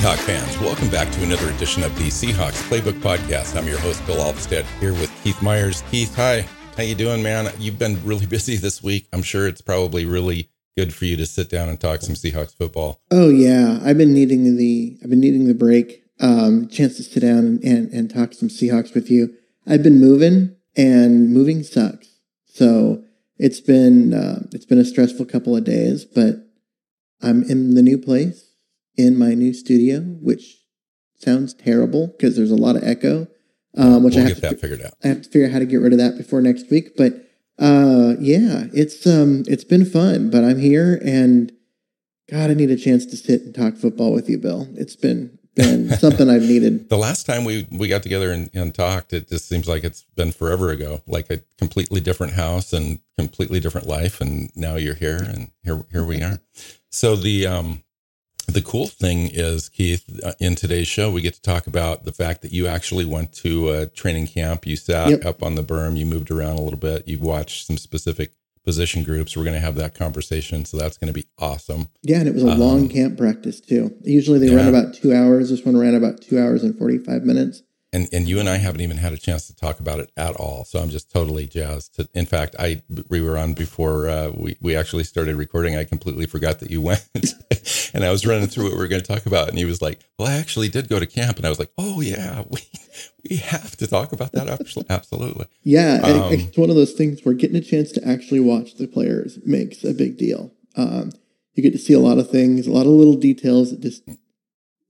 Seahawk fans, welcome back to another edition of the Seahawks Playbook Podcast. I'm your host, Bill Alvstead, here with Keith Myers. Keith, hi. How you doing, man? You've been really busy this week. I'm sure it's probably really good for you to sit down and talk some Seahawks football. Oh yeah, I've been needing the I've been needing the break, um, chance to sit down and, and, talk some Seahawks with you. I've been moving, and moving sucks. So it's been uh, it's been a stressful couple of days, but I'm in the new place in my new studio, which sounds terrible because there's a lot of echo. Um, which we'll I have get to, that figured out. I have to figure out how to get rid of that before next week. But uh, yeah, it's um, it's been fun. But I'm here, and God, I need a chance to sit and talk football with you, Bill. It's been been something I've needed. The last time we we got together and, and talked, it just seems like it's been forever ago. Like a completely different house and completely different life, and now you're here, and here here we are. So the um the cool thing is, Keith, uh, in today's show, we get to talk about the fact that you actually went to a training camp. You sat yep. up on the berm, you moved around a little bit, you watched some specific position groups. We're going to have that conversation. So that's going to be awesome. Yeah. And it was a um, long camp practice, too. Usually they yeah. run about two hours. This one ran about two hours and 45 minutes and and you and I haven't even had a chance to talk about it at all. So I'm just totally jazzed. To, in fact, I we were on before uh, we we actually started recording. I completely forgot that you went, and I was running through what we were going to talk about, and he was like, "Well, I actually did go to camp," and I was like, "Oh yeah, we we have to talk about that absolutely." Yeah, um, it's one of those things where getting a chance to actually watch the players makes a big deal. Um, you get to see a lot of things, a lot of little details that just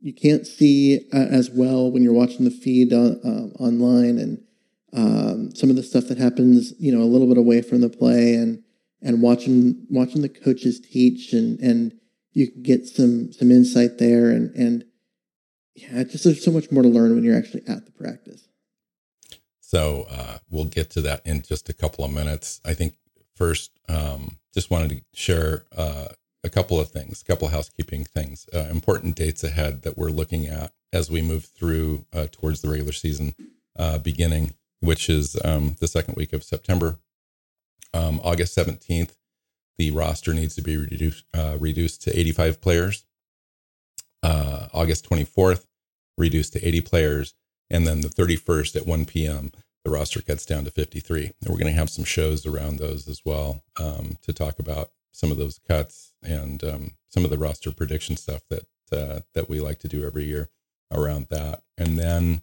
you can't see uh, as well when you're watching the feed on, uh, online and um, some of the stuff that happens, you know, a little bit away from the play and and watching watching the coaches teach and and you can get some some insight there and and yeah, just there's so much more to learn when you're actually at the practice. So uh, we'll get to that in just a couple of minutes. I think first, um, just wanted to share uh, a couple of things, a couple of housekeeping things, uh, important dates ahead that we're looking at as we move through uh, towards the regular season uh, beginning, which is um, the second week of September. Um, August 17th, the roster needs to be reduced, uh, reduced to 85 players. Uh, August 24th, reduced to 80 players. And then the 31st at 1 p.m., the roster cuts down to 53. And we're going to have some shows around those as well um, to talk about some of those cuts and um, some of the roster prediction stuff that uh, that we like to do every year around that. And then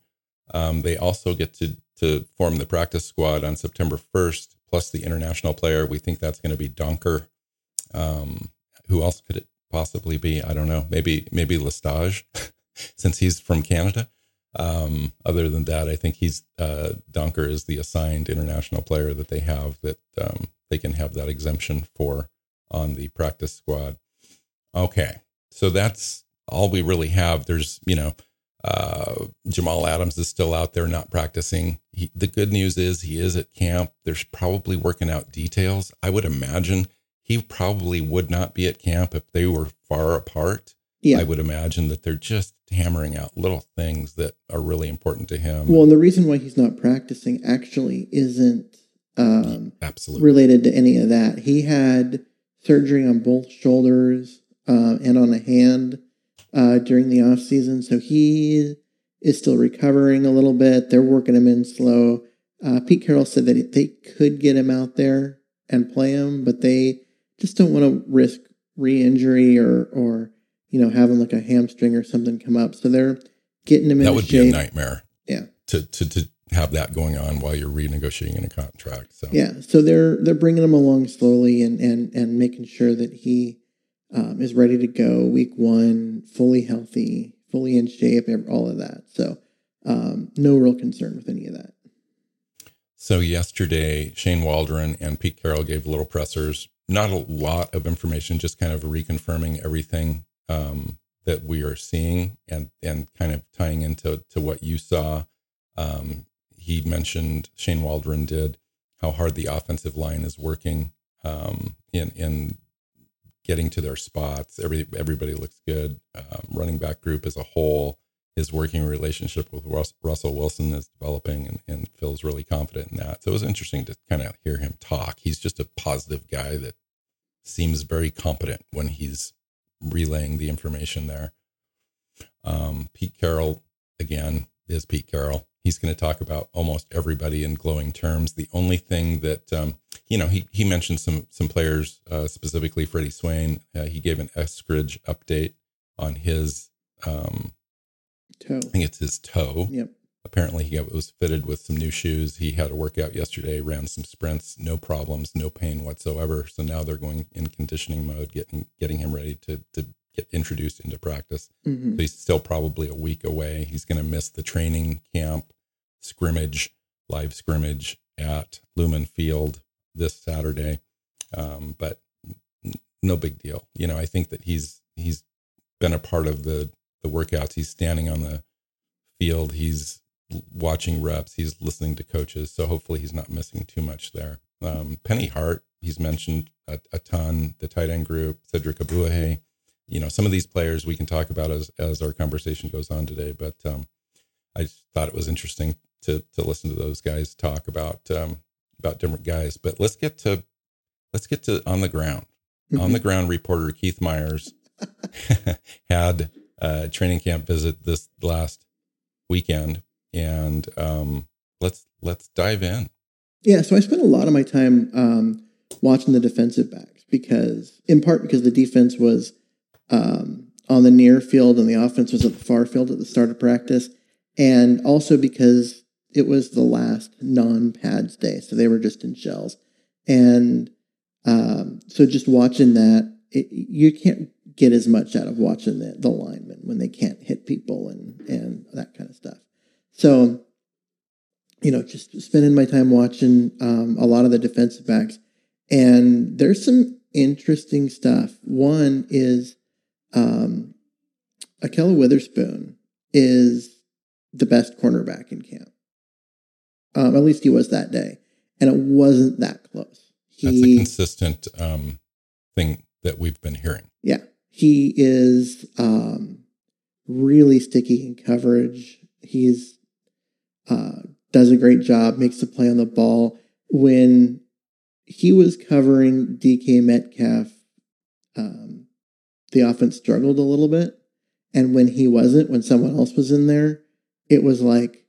um, they also get to to form the practice squad on September 1st, plus the international player. We think that's going to be Donkor. Um, who else could it possibly be? I don't know. Maybe maybe Lestage, since he's from Canada. Um, other than that, I think he's uh, Donkor is the assigned international player that they have that um, they can have that exemption for on the practice squad. Okay. So that's all we really have. There's, you know, uh, Jamal Adams is still out there not practicing. He, the good news is he is at camp. There's probably working out details. I would imagine he probably would not be at camp if they were far apart. Yeah. I would imagine that they're just hammering out little things that are really important to him. Well, and the reason why he's not practicing actually isn't um, absolutely related to any of that. He had surgery on both shoulders uh, and on a hand uh, during the off season. So he is still recovering a little bit. They're working him in slow. Uh, Pete Carroll said that they could get him out there and play him, but they just don't want to risk re-injury or or you know having like a hamstring or something come up. So they're getting him in. That would shape. be a nightmare. Yeah. To to to have that going on while you're renegotiating a contract. So yeah, so they're they're bringing him along slowly and and and making sure that he um, is ready to go week one, fully healthy, fully in shape, all of that. So um, no real concern with any of that. So yesterday, Shane Waldron and Pete Carroll gave little pressers. Not a lot of information, just kind of reconfirming everything um, that we are seeing and and kind of tying into to what you saw. Um, he mentioned Shane Waldron did how hard the offensive line is working um, in in getting to their spots. Every everybody looks good. Um, running back group as a whole, his working relationship with Russ, Russell Wilson is developing, and, and feels really confident in that. So it was interesting to kind of hear him talk. He's just a positive guy that seems very competent when he's relaying the information there. Um, Pete Carroll again is Pete Carroll he's going to talk about almost everybody in glowing terms. The only thing that um, you know, he he mentioned some some players uh, specifically Freddie Swain. Uh, he gave an Eskridge update on his um, toe. I think it's his toe. Yep. Apparently, he got, was fitted with some new shoes. He had a workout yesterday, ran some sprints, no problems, no pain whatsoever. So now they're going in conditioning mode, getting getting him ready to to get introduced into practice. Mm-hmm. So he's still probably a week away. He's going to miss the training camp scrimmage, live scrimmage at Lumen Field this Saturday. Um, but no big deal. You know, I think that he's he's been a part of the the workouts. He's standing on the field. He's watching reps. He's listening to coaches. So hopefully he's not missing too much there. Um, Penny Hart, he's mentioned a, a, ton. The tight end group, Cedric Ogbuehi. You know, some of these players we can talk about as as our conversation goes on today. But um, I just thought it was interesting to to listen to those guys talk about um, about different guys. But let's get to let's get to on the ground. Mm-hmm. On the ground reporter Keith Myers had a training camp visit this last weekend, and um, let's let's dive in. Yeah, so I spent a lot of my time um, watching the defensive backs because, in part, because the defense was um, on the near field and the offense was at the far field at the start of practice, and also because it was the last non pads day. So they were just in shells. And um, so just watching that, it, you can't get as much out of watching the, the linemen when they can't hit people and, and that kind of stuff. So, you know, just spending my time watching um, a lot of the defensive backs. And there's some interesting stuff. One is um, Ahkello Witherspoon is the best cornerback in camp. Um, at least he was that day, and it wasn't that close. He, That's a consistent um, thing that we've been hearing. Yeah, he is um, really sticky in coverage. He's uh, does a great job, makes the play on the ball. When he was covering DK Metcalf, um, the offense struggled a little bit, and when he wasn't, when someone else was in there, it was like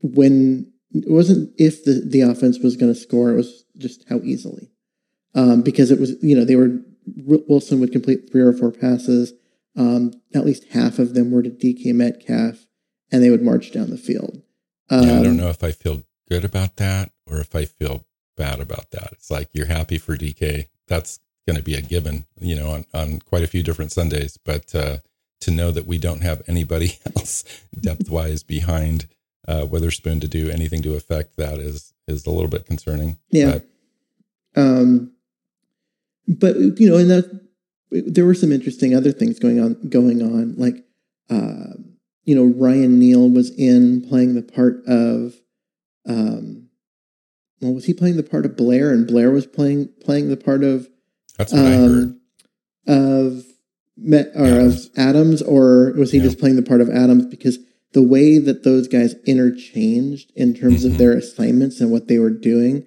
when it wasn't if the, the offense was going to score, it was just how easily. Um, because it was, you know, they were, Wilson would complete three or four passes. Um, at least half of them were to DK Metcalf, and they would march down the field. Um, yeah, I don't um, know if I feel good about that or if I feel bad about that. It's like you're happy for DK. That's going to be a given, you know, on, on quite a few different Sundays. But uh, to know that we don't have anybody else depth wise behind uh, Witherspoon to do anything to affect that is is a little bit concerning. Yeah. But, um, but you know, and that there were some interesting other things going on going on, like uh, you know, Ryan Neal was in playing the part of um, well, was he playing the part of Blair, and Blair was playing playing the part of that's what um, I heard of Met, or Adams. of Adams, or was he yeah. just playing the part of Adams because the way that those guys interchanged in terms mm-hmm. of their assignments and what they were doing,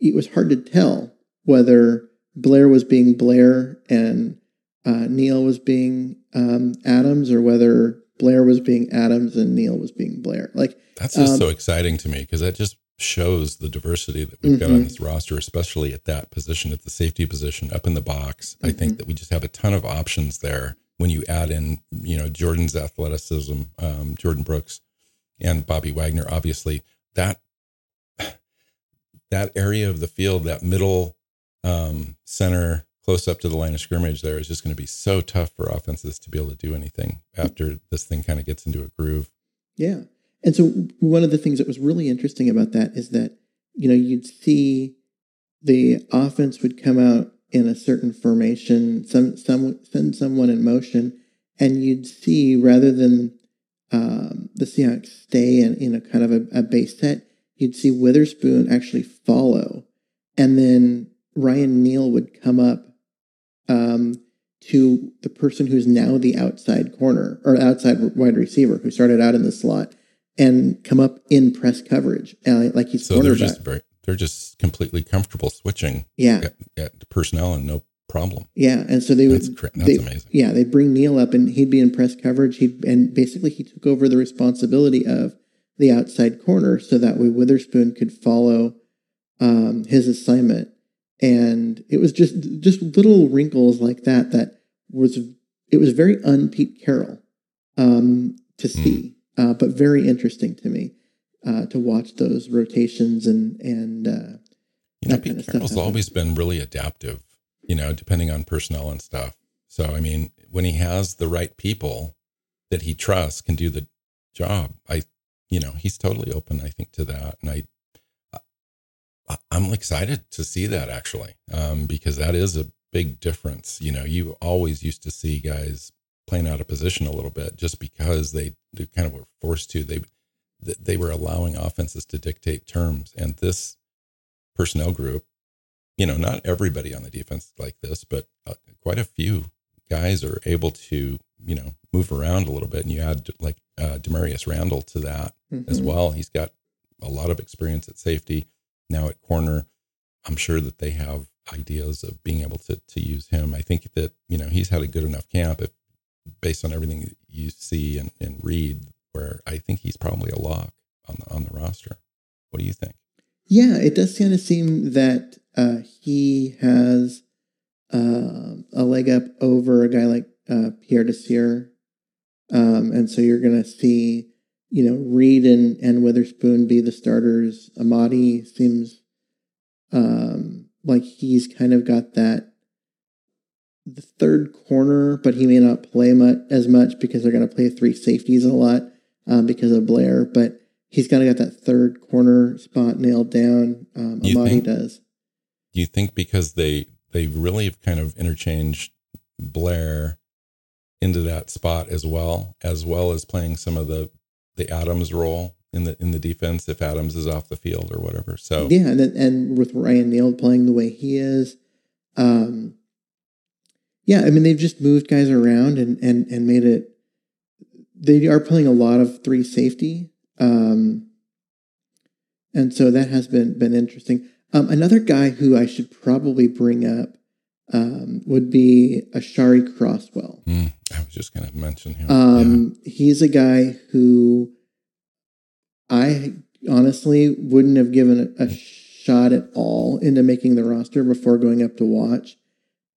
it was hard to tell whether Blair was being Blair and uh, Neal was being um, Adams, or whether Blair was being Adams and Neal was being Blair. Like that's just um, so exciting to me because that just shows the diversity that we've mm-hmm. got on mm-hmm. this roster, especially at that position, at the safety position, up in the box. Mm-hmm. I think mm-hmm. that we just have a ton of options there when you add in, you know, Jordan's athleticism, um, Jordan Brooks and Bobby Wagner, obviously that that area of the field, that middle um, center close up to the line of scrimmage there is just going to be so tough for offenses to be able to do anything after this thing kind of gets into a groove. Yeah. And so one of the things that was really interesting about that is that, you know, you'd see the offense would come out in a certain formation, some some send someone in motion, and you'd see rather than um, the Seahawks stay in, in a kind of a, a base set, you'd see Witherspoon actually follow, and then Ryan Neal would come up um, to the person who's now the outside corner or outside wide receiver who started out in the slot and come up in press coverage. Uh, like he's so they're just very they're just completely comfortable switching. Yeah. At, at personnel and no problem. Yeah and so they would that's, that's they, amazing. yeah they'd bring Neal up and he'd be in press coverage. He and basically he took over the responsibility of the outside corner so that way witherspoon could follow um, his assignment. And it was just just little wrinkles like that that was it was very un Pete Carroll um, to hmm. see uh, but very interesting to me uh, to watch those rotations and and uh, you know, Pete Carroll's always been really adaptive. You know, depending on personnel and stuff. So I mean, when he has the right people that he trusts can do the job, I you know he's totally open. I think to that, and I. I'm excited to see that actually, um, because that is a big difference. You know, you always used to see guys playing out of position a little bit just because they, they kind of were forced to. They they were allowing offenses to dictate terms, and this personnel group, you know, not everybody on the defense like this, but uh, quite a few guys are able to you know move around a little bit, and you add like uh, Damarious Randall to that mm-hmm. as well. He's got a lot of experience at safety now at corner. I'm sure that they have ideas of being able to to use him. I think that you know he's had a good enough camp. If based on everything you see and, and read, where I think he's probably a lock on the on the roster. What do you think? Yeah, it does kind of seem that uh, he has uh, a leg up over a guy like uh, Pierre Desir. Um, and so you're going to see, you know, Reed and, and Witherspoon be the starters. Amadi seems um, like he's kind of got that the third corner, but he may not play much, as much because they're going to play three safeties a lot um, because of Blair. But he's kind of got that third corner spot nailed down. Um, Amadi think, does. Do you think because they they really have kind of interchanged Blair into that spot as well, as well as playing some of the the Adams role in the in the defense if Adams is off the field or whatever. So yeah, and and with Ryan Neal playing the way he is. Um, yeah, I mean they've just moved guys around and and and made it. They are playing a lot of three safety, um, and so that has been been interesting. Um, another guy who I should probably bring up um, would be Aashari Crosswell. Mm, I was just going to mention him. Um, yeah. He's a guy who I honestly wouldn't have given a, a shot at all into making the roster before going up to watch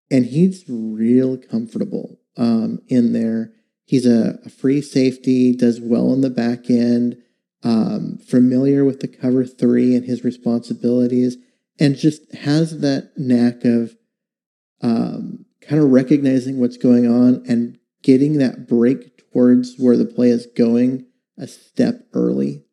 and he's real comfortable um, in there. He's a, a, free safety, does well in the back end, um, familiar with the cover three and his responsibilities, and just has that knack of um, kind of recognizing what's going on and getting that break towards where the play is going a step early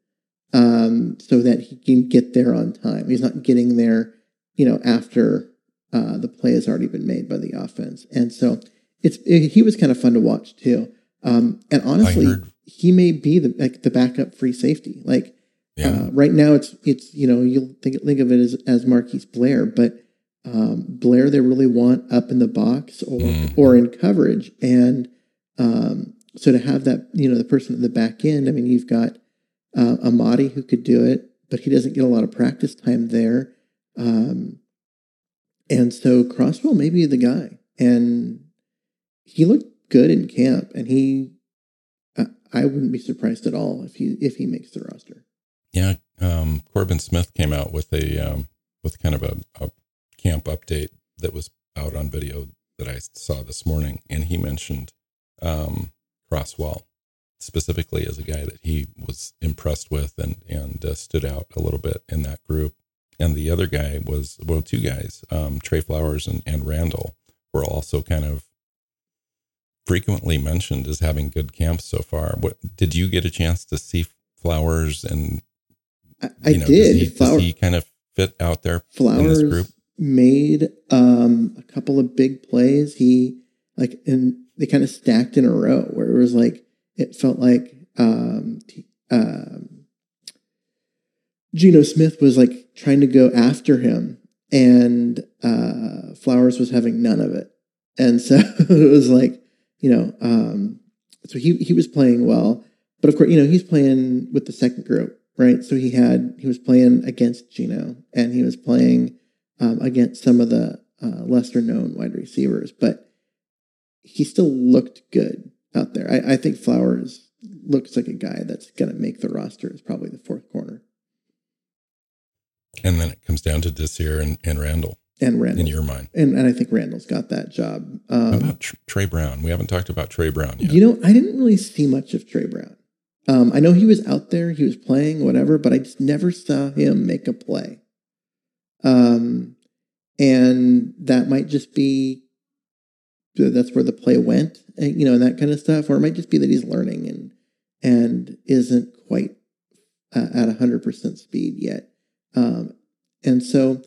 um, so that he can get there on time. He's not getting there, you know, after uh, the play has already been made by the offense, and so it's it, he was kind of fun to watch too. Um, and honestly, he may be the like the backup free safety. Like yeah. uh, right now, it's it's you know you'll think think of it as as Marquise Blair, but um, Blair they really want up in the box or mm. or in coverage, and um, so to have that you know the person at the back end. I mean, you've got uh, Amadi who could do it, but he doesn't get a lot of practice time there. Um, and so Crosswell may be the guy. And he looked good in camp, and he, I wouldn't be surprised at all if he if he makes the roster. Yeah, um, Corbin Smith came out with a um, with kind of a, a camp update that was out on video that I saw this morning, and he mentioned um, Crosswell specifically as a guy that he was impressed with and and uh, stood out a little bit in that group and the other guy was well, two guys, um, Tre Flowers and, and Randall, were also kind of frequently mentioned as having good camps so far. What did you get a chance to see Flowers and? I, I know, did. Does he, Flower, does he kind of fit out there Flowers group? Made um, a couple of big plays. He like and they kind of stacked in a row where it was like it felt like um, um, Geno Smith was like trying to go after him, and uh, Flowers was having none of it, and so it was like you know, um, so he he was playing well, but of course you know he's playing with the second group, right? So he had he was playing against Geno, and he was playing um, against some of the uh, lesser known wide receivers, but he still looked good out there. I, I think Flowers looks like a guy that's going to make the roster as probably the fourth corner. And then it comes down to Desir and, and Randall. And Randall. In your mind. And, and I think Randall's got that job. Um, about Tre Brown? We haven't talked about Tre Brown yet. You know, I didn't really see much of Tre Brown. Um, I know he was out there, he was playing, whatever, but I just never saw him make a play. Um, and that might just be that's where the play went, and, you know, and that kind of stuff, or it might just be that he's learning and and isn't quite uh, at hundred percent speed yet. Um, and so,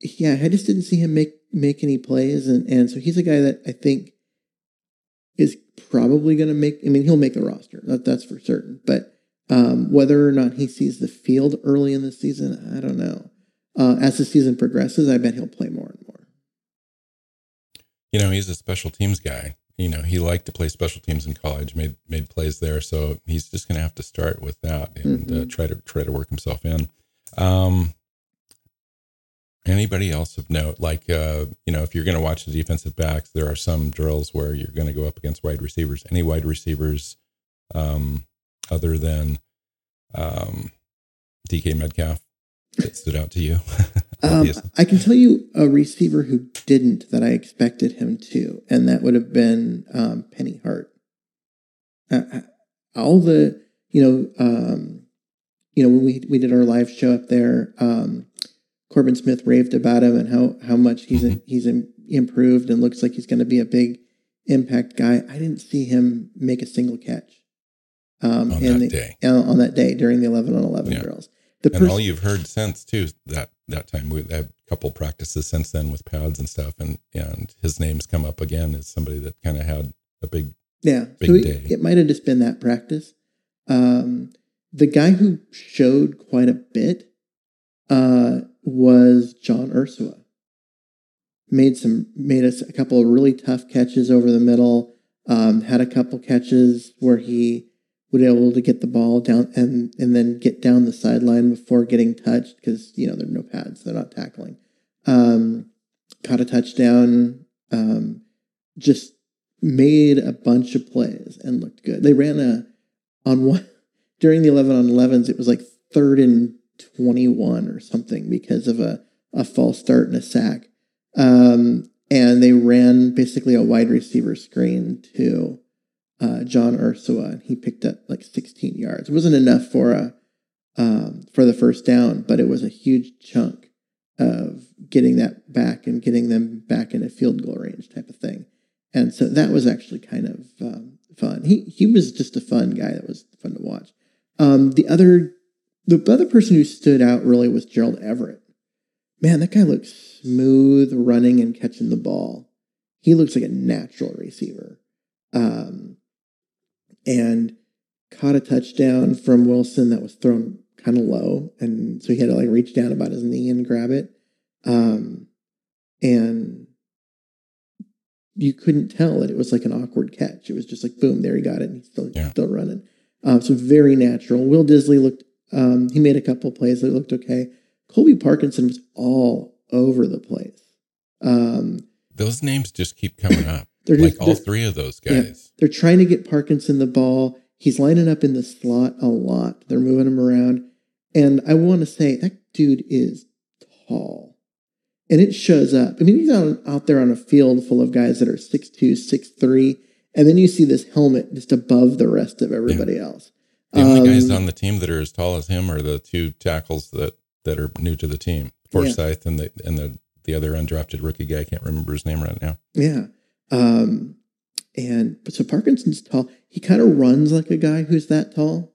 yeah, I just didn't see him make make any plays, and and so he's a guy that I think is probably going to make. I mean, he'll make the roster. That, that's for certain. But um, whether or not he sees the field early in the season, I don't know. Uh, as the season progresses, I bet he'll play more and more. You know, he's a special teams guy. You know, he liked to play special teams in college, made made plays there, so he's just going to have to start with that and uh, mm-hmm. uh, try to try to work himself in. Um, anybody else of note? Like, uh, you know, if you're going to watch the defensive backs, there are some drills where you're going to go up against wide receivers. Any wide receivers um, other than um, DK Metcalf that stood out to you? um, I can tell you a receiver who didn't that I expected him to, and that would have been um, Penny Hart. Uh, uh all the, you know, um, you know, when we we did our live show up there, um, Corbin Smith raved about him and how how much he's mm-hmm. he's improved and looks like he's going to be a big impact guy. I didn't see him make a single catch um, on that the, day. On that day during the eleven on eleven yeah. girls. The and pers- all you've heard since too that that time we had a couple practices since then with pads and stuff, and and his name's come up again as somebody that kind of had a big yeah big so day. It, it might have just been that practice. Um, the guy who showed quite a bit uh, was John Ursua. Made some made us a couple of really tough catches over the middle. Um, had a couple catches where he would be able to get the ball down and and then get down the sideline before getting touched because you know there are no pads, they're not tackling. Um, caught a touchdown. Um, just made a bunch of plays and looked good. They ran a on one during the eleven on elevens. It was like third and twenty one or something because of a a false start and a sack. Um, and they ran basically a wide receiver screen to uh, John Ursua, and he picked up like 16 yards. It wasn't enough for a um, for the first down, but it was a huge chunk of getting that back and getting them back in a field goal range type of thing. And so that was actually kind of um, fun. He he was just a fun guy that was fun to watch. Um, the other the other person who stood out really was Gerald Everett. Man, that guy looks smooth running and catching the ball. He looks like a natural receiver. Um, and caught a touchdown from Wilson that was thrown kind of low, and so he had to like reach down about his knee and grab it. Um, and you couldn't tell that it was like an awkward catch. It was just like boom, there he got it, and he's still yeah. still running. Um, so very natural. Will Dissly looked. Um, he made a couple plays that looked okay. Colby Parkinson was all over the place. Um, Those names just keep coming up. They're like all three of those guys. Yeah, they're trying to get Parkinson the ball. He's lining up in the slot a lot. They're moving him around. And I want to say that dude is tall. And it shows up. I mean, he's out, out there on a field full of guys that are 6'2, 6'3. And then you see this helmet just above the rest of everybody yeah. else. The only um, guys on the team that are as tall as him are the two tackles that, that are new to the team, Forsythe yeah. and the and the the other undrafted rookie guy. I can't remember his name right now. Yeah. Um, and but so Parkinson's tall. He kind of runs like a guy who's that tall.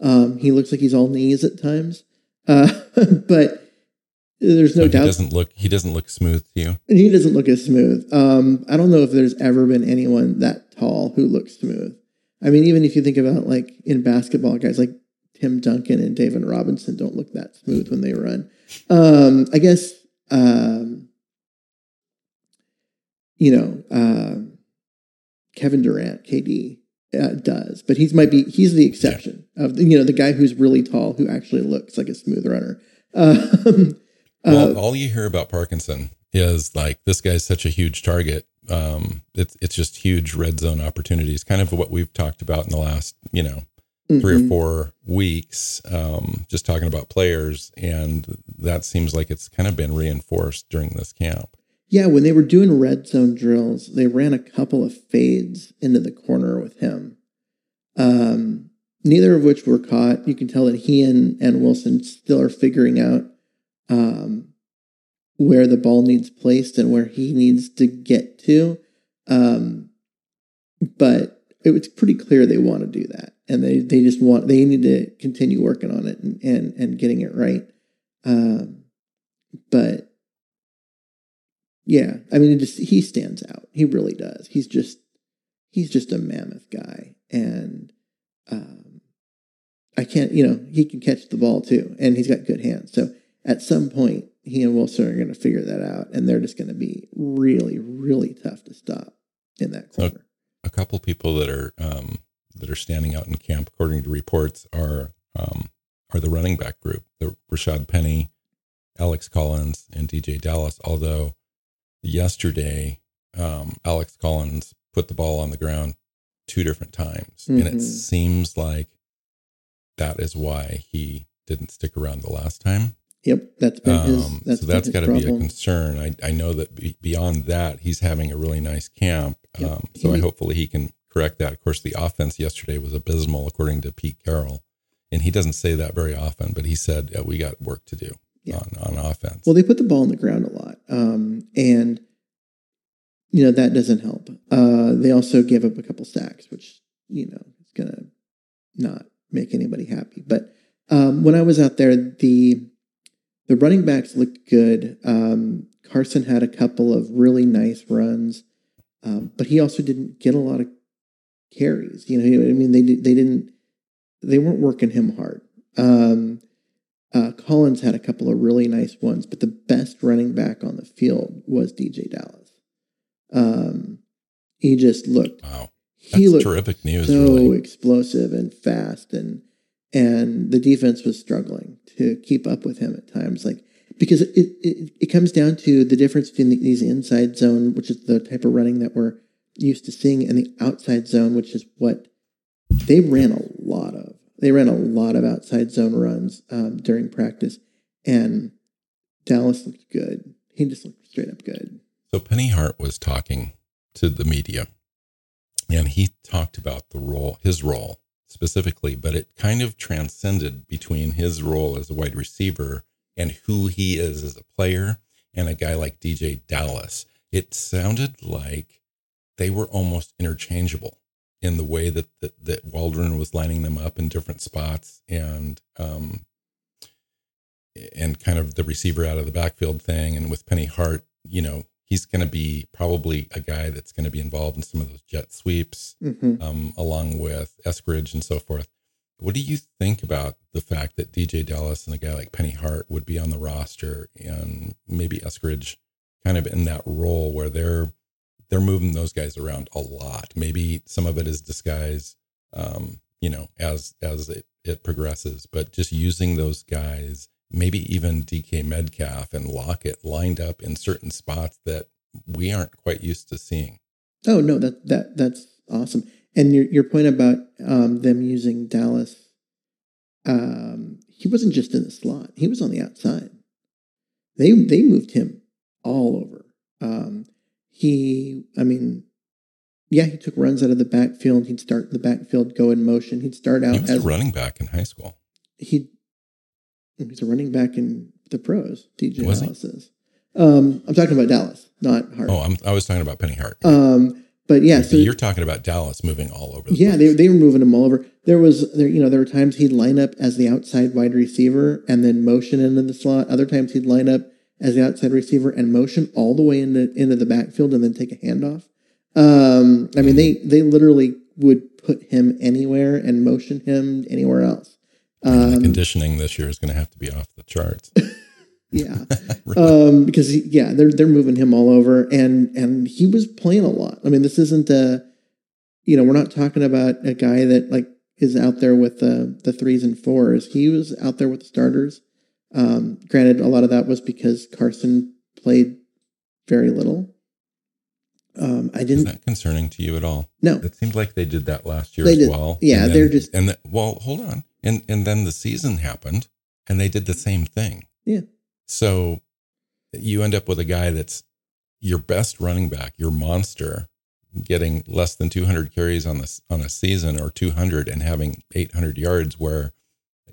Um, he looks like he's all knees at times. Uh, but There's no so doubt. He doesn't look. He doesn't look smooth to you. And he doesn't look as smooth. Um, I don't know if there's ever been anyone that tall who looks smooth. I mean, even if you think about like in basketball, guys like Tim Duncan and David Robinson don't look that smooth when they run. Um, I guess um, you know uh, Kevin Durant, KD uh, does, but he's might be he's the exception yeah. of the, you know the guy who's really tall who actually looks like a smooth runner. Um, well, uh, all you hear about Parkinson is like this guy's such a huge target. Um, it's it's just huge red zone opportunities, kind of what we've talked about in the last you know mm-hmm. three or mm-hmm. four weeks. Um, just talking about players, and that seems like it's kind of been reinforced during this camp. Yeah, when they were doing red zone drills, they ran a couple of fades into the corner with him. Um, neither of which were caught. You can tell that he and, and Wilson still are figuring out um, where the ball needs placed and where he needs to get to. Um, but it was pretty clear they want to do that, and they they just want they need to continue working on it and and, and getting it right. Um, but yeah, I mean, just he stands out. He really does. He's just he's just a mammoth guy, and um, I can't, you know, he can catch the ball too, and he's got good hands. So at some point, he and Wilson are going to figure that out, and they're just going to be really, really tough to stop in that corner. So a couple people that are um, that are standing out in camp, according to reports, are um, are the running back group, the Rashad Penny, Alex Collins, and DJ Dallas. Although yesterday, um, Alex Collins put the ball on the ground two different times, mm-hmm. and it mm-hmm. seems like that is why he didn't stick around the last time. Yep, that's been his. Um, that's so that's got to be a concern. I I know that be, beyond that, he's having a really nice camp. Yep. Um, so I hopefully he can correct that. Of course, the offense yesterday was abysmal, according to Pete Carroll, and he doesn't say that very often, but he said we got work to do yeah. on on offense. Well, they put the ball on the ground a lot, um, and you know that doesn't help. Uh, they also gave up a couple sacks, which you know is gonna not make anybody happy. But um, when I was out there, the the running backs looked good. Um, Carson had a couple of really nice runs, um, but he also didn't get a lot of carries. You know, I mean, they they didn't they weren't working him hard. Um, uh, Collins had a couple of really nice ones, but the best running back on the field was DJ Dallas. Um, he just looked wow. That's he looked terrific news. So really. explosive and fast, and and the defense was struggling to keep up with him at times. Like because it it, it comes down to the difference between the, these inside zone, which is the type of running that we're used to seeing, and the outside zone, which is what they ran a lot of. They ran a lot of outside zone runs um, during practice, and Dallas looked good. He just looked straight up good. So Penny Hart was talking to the media and he talked about the role, his role specifically, but it kind of transcended between his role as a wide receiver and who he is as a player and a guy like DJ Dallas. It sounded like they were almost interchangeable in the way that that, that Waldron was lining them up in different spots and um and kind of the receiver out of the backfield thing and with Penny Hart, you know, he's going to be probably a guy that's going to be involved in some of those jet sweeps, mm-hmm. um, along with Eskridge and so forth. What do you think about the fact that DJ Dallas and a guy like Penny Hart would be on the roster and maybe Eskridge kind of in that role where they're they're moving those guys around a lot. Maybe some of it is disguise, um, you know, as as it, it progresses, but just using those guys maybe even DK Metcalf and Lockett lined up in certain spots that we aren't quite used to seeing. Oh no, that that that's awesome. And your your point about um, them using Dallas, um, he wasn't just in the slot; he was on the outside. They they moved him all over. Um, he, I mean, yeah, he took runs out of the backfield. He'd start in the backfield, go in motion. He'd start out he as a running back in high school. He He's a running back in the pros. DJ was Dallas he? is. Um, I'm talking about Dallas, not Hart. Oh, I'm, i was talking about Penny Hart. Um, but yeah, so you're talking about Dallas moving all over. yeah, place. they they were moving him all over. there was there you know there were times he'd line up as the outside wide receiver and then motion into the slot. Other times he'd line up as the outside receiver and motion all the way into into the backfield and then take a handoff. Um, I mean, they they literally would put him anywhere and motion him anywhere else. Um, conditioning this year is going to have to be off the charts. yeah, really? um, because he, yeah, they're they're moving him all over, and and he was playing a lot. I mean, this isn't a, you know, we're not talking about a guy that like is out there with the the threes and fours. He was out there with the starters. Um, granted, a lot of that was because Carson played very little. Um, I didn't. Is that concerning to you at all? No. It seemed like they did that last year they as did. well. Yeah, then, they're just. And the, well, hold on, and and then the season happened, and they did the same thing. Yeah. So you end up with a guy that's your best running back, your monster, getting less than 200 carries on this on a season or 200 and having 800 yards, where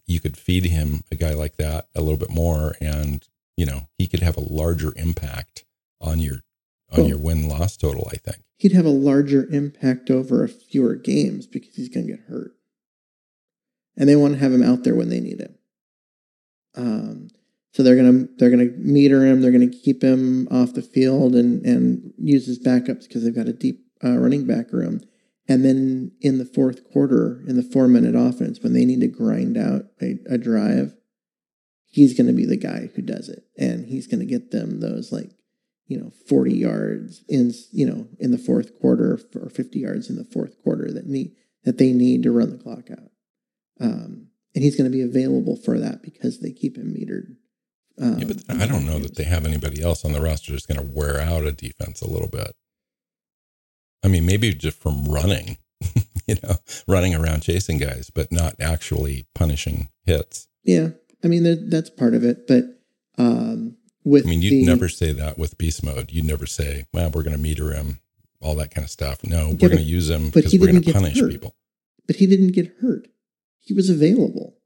you could feed him a guy like that a little bit more, and you know he could have a larger impact on your on well, your win loss total. I think he'd have a larger impact over a fewer games because he's going to get hurt, and they want to have him out there when they need him. Um, so they're gonna they're gonna meter him. They're gonna keep him off the field and and use his backups because they've got a deep uh, running back room. And then in the fourth quarter, in the four minute offense, when they need to grind out a, a drive, he's going to be the guy who does it, and he's going to get them those like you know 40 yards in you know in the fourth quarter or 50 yards in the fourth quarter that need that they need to run the clock out. Um, and he's going to be available for that because they keep him metered. Um, yeah, but I don't know that they have anybody else on the roster that's going to wear out a defense a little bit. I mean, maybe just from running, you know, running around chasing guys, but not actually punishing hits. Yeah, I mean that's part of it, but um, with I mean, you'd the, never say that with beast mode. You'd never say, "Well, we're going to meter him," all that kind of stuff. No, yeah, we're going to use him because we're going to punish hurt. people. But he didn't get hurt. He was available.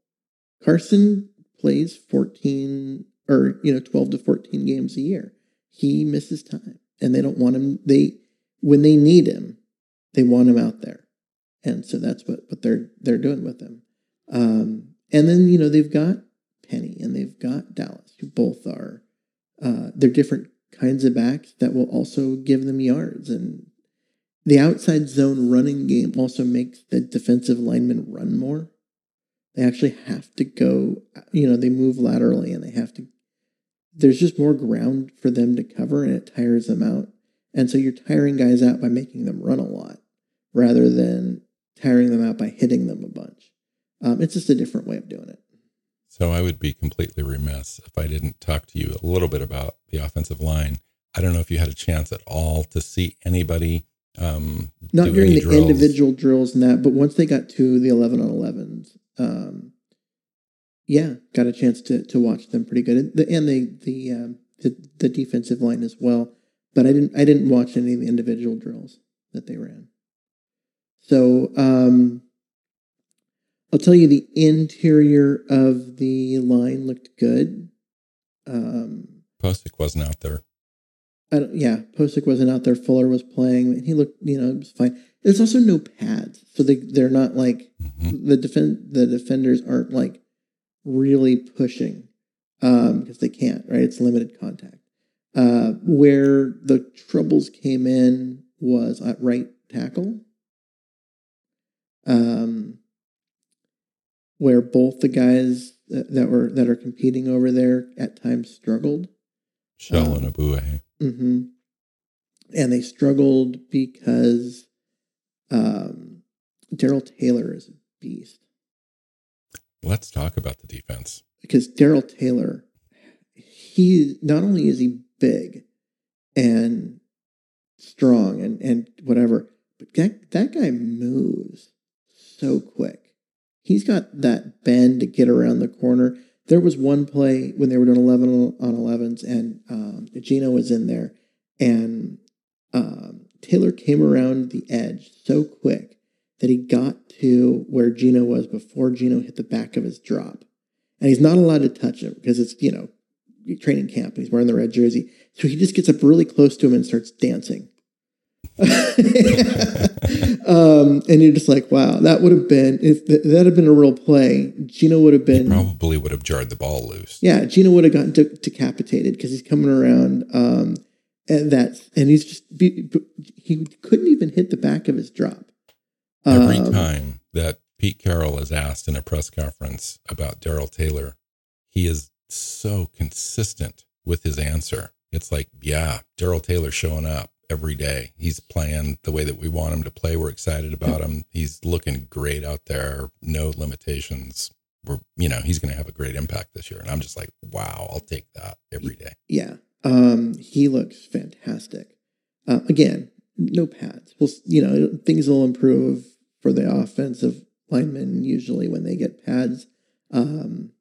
Carson plays fourteen or you know twelve to fourteen games a year. He misses time, and they don't want him. They when they need him, they want him out there, and so that's what what they're they're doing with him. Um, and then you know they've got Penny and they've got Dallas, who both are uh, they're different kinds of backs that will also give them yards and the outside zone running game also makes the defensive linemen run more. They actually have to go, you know, they move laterally and they have to, there's just more ground for them to cover and it tires them out. And so you're tiring guys out by making them run a lot rather than tiring them out by hitting them a bunch. Um, it's just a different way of doing it. So I would be completely remiss if I didn't talk to you a little bit about the offensive line. I don't know if you had a chance at all to see anybody. Um, Not during the drills. individual drills and that, but once they got to the 11 on 11s, um, yeah, got a chance to to watch them pretty good, and the and the the, um, the the defensive line as well but I didn't I didn't watch any of the individual drills that they ran. So um, I'll tell you the interior of the line looked good. Um, Pocic wasn't out there. yeah, Pocic wasn't out there. Fuller was playing, and he looked, you know, it was fine. There's also no pads, so they they're not like mm-hmm. the defend the defenders aren't like really pushing because um, they can't. Right, it's limited contact. Uh, where the troubles came in was at right tackle, um, where both the guys that, that, were that are competing over there at times struggled. Shell um, and Ogbuehi. Mm-hmm. And they struggled because um, Darrell Taylor is a beast. Let's talk about the defense. Because Darrell Taylor, he not only is he big and strong and, and whatever. But that, that guy moves so quick. He's got that bend to get around the corner. There was one play when they were doing 11 on 11s and um, Geno was in there and um, Taylor came around the edge so quick that he got to where Geno was before Geno hit the back of his drop. And he's not allowed to touch him because it's, you know, training camp. He's wearing the red jersey. So he just gets up really close to him and starts dancing. um, and you're just like, wow, that would have been if that had been a real play. Geno would have been he probably would have jarred the ball loose. Yeah, Geno would have gotten de- decapitated because he's coming around. Um, and that's and he's just he couldn't even hit the back of his drop. Every um, time that Pete Carroll is asked in a press conference about Darrell Taylor, he is so consistent with his answer. It's like, yeah, Darrell Taylor showing up every day. He's playing the way that we want him to play. We're excited about him. He's looking great out there. No limitations. We're, you know, he's going to have a great impact this year. And I'm just like, wow, I'll take that every day. Yeah. Um, he looks fantastic. Uh, again, no pads. Well, you know, things will improve for the offensive linemen usually when they get pads. Um,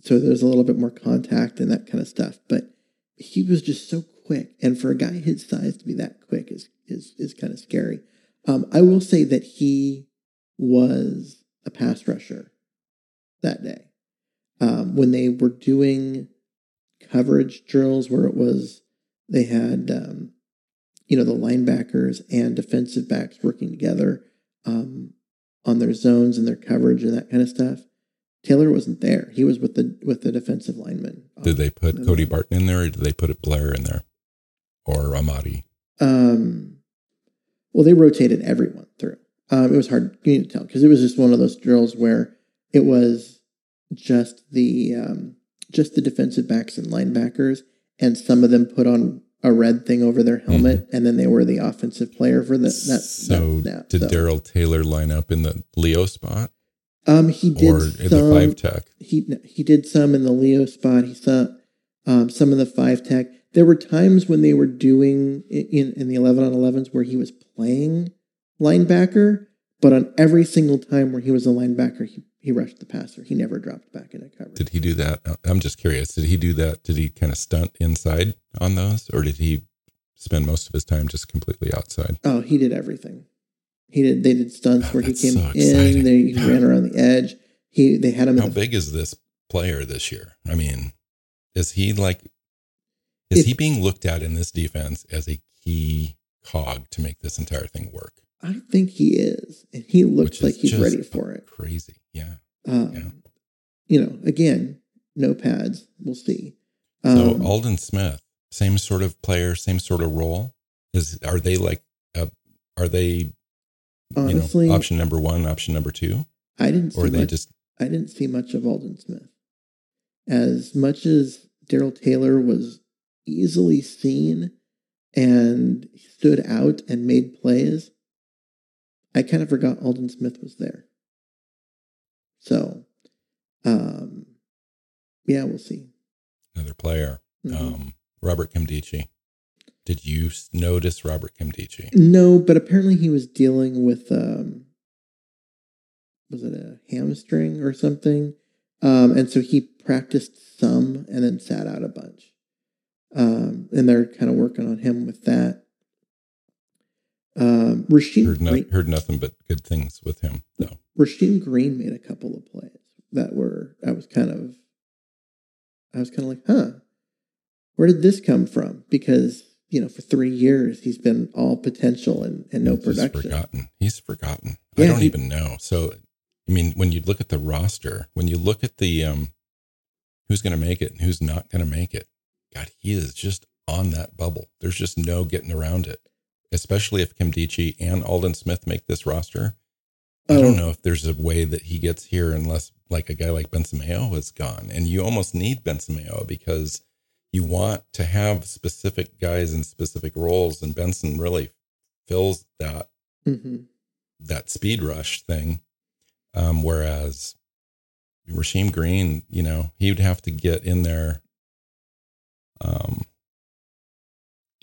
so there's a little bit more contact and that kind of stuff. But he was just so quick, and for a guy his size to be that quick is is is kind of scary. Um, I will say that he was a pass rusher that day um, when they were doing coverage drills where it was they had um, you know the linebackers and defensive backs working together um, on their zones and their coverage and that kind of stuff. Taylor wasn't there. He was with the with the defensive lineman. Did they put Cody Barton in there, or did they put Blair in there, or Amadi? Um, well, they rotated everyone through. Um, it was hard to tell because it was just one of those drills where it was just the um, just the defensive backs and linebackers, and some of them put on a red thing over their helmet, mm-hmm. and then they were the offensive player for the, that. So that did so. Darrell Taylor line up in the Leo spot? Um, he did or some, the five tech. He he did some in the Leo spot. He saw um, some in the five tech. There were times when they were doing in in the eleven on elevens where he was playing linebacker, but on every single time where he was a linebacker, he he rushed the passer. He never dropped back in into coverage. Did he do that? I'm just curious. Did he do that? Did he kind of stunt inside on those, or did he spend most of his time just completely outside? Oh, he did everything. He did. They did stunts oh, where he came so in. They he ran around the edge. He they had him. How big is this player this year? I mean, is he like? Is if, he being looked at in this defense as a key cog to make this entire thing work? I think he is, and he looks like he's ready for it. Crazy, yeah. Um, yeah. You know, again, no pads. We'll see. Um, so Aldon Smith, same sort of player, same sort of role. Is are they like? Uh, are they Honestly, you know, option number one, option number two? I didn't. or they much, just. I didn't see much of Aldon Smith. As much as Darrell Taylor was easily seen and stood out and made plays, I kind of forgot Aldon Smith was there. So, um, yeah, we'll see. Another player, mm-hmm. um, Robert Nkemdiche. Did you notice Robert Nkemdiche? No, but apparently he was dealing with um, was it a hamstring or something? Um, and so he practiced some and then sat out a bunch. Um, and they're kind of working on him with that. Um, heard, no, Green, heard nothing but good things with him, though. Rasheem Green made a couple of plays that were I was kind of I was kind of like, huh, where did this come from? Because you know, for three years, he's been all potential and, and no production he's production. Forgotten. He's forgotten. Yeah, I don't he, even know. So, I mean, when you look at the roster, when you look at the um, who's going to make it and who's not going to make it, God, he is just on that bubble. There's just no getting around it. Especially if Nkemdiche and Aldon Smith make this roster. I don't oh. know if there's a way that he gets here unless like a guy like Benson Mayo is gone. And you almost need Benson Mayo because you want to have specific guys in specific roles, and Benson really fills that mm-hmm. that speed rush thing. Um, whereas Rasheem Green, you know, he would have to get in there, um,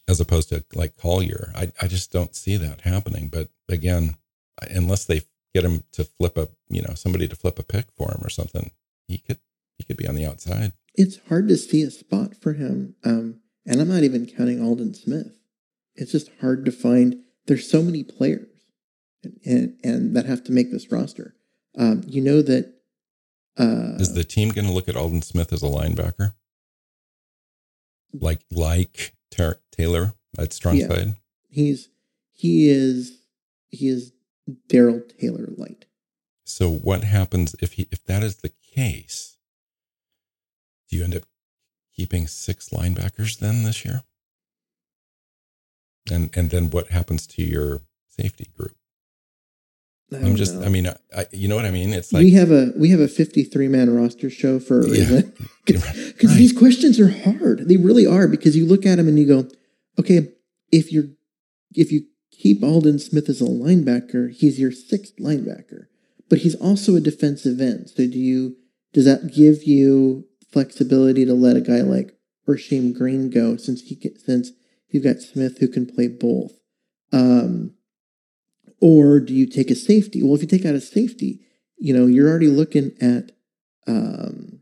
as opposed to like Collier. I I just don't see that happening. But again, unless they get him to flip a, you know, somebody to flip a pick for him or something, he could he could be on the outside it's hard to see a spot for him. Um, and I'm not even counting Aldon Smith. It's just hard to find. There's so many players, and and, and that have to make this roster. Um, you know that. Uh, Is the team going to look at Aldon Smith as a linebacker, like like Taylor at strong yeah, side? He's he is he is Darrell Taylor light. So what happens if he if that is the case? Do you end up keeping six linebackers then this year? And and then what happens to your safety group? I'm just know. I mean I, you know what I mean? It's like we have a we have a 53 man roster show for a reason. Because right. these questions are hard. They really are because you look at them and you go, okay, if you're if you keep Aldon Smith as a linebacker, he's your sixth linebacker, but he's also a defensive end. So do you does that give you flexibility to let a guy like Rasheem Green go since he since you've got Smith who can play both? Um, or do you take a safety? Well, if you take out a safety, you know you're already looking at um,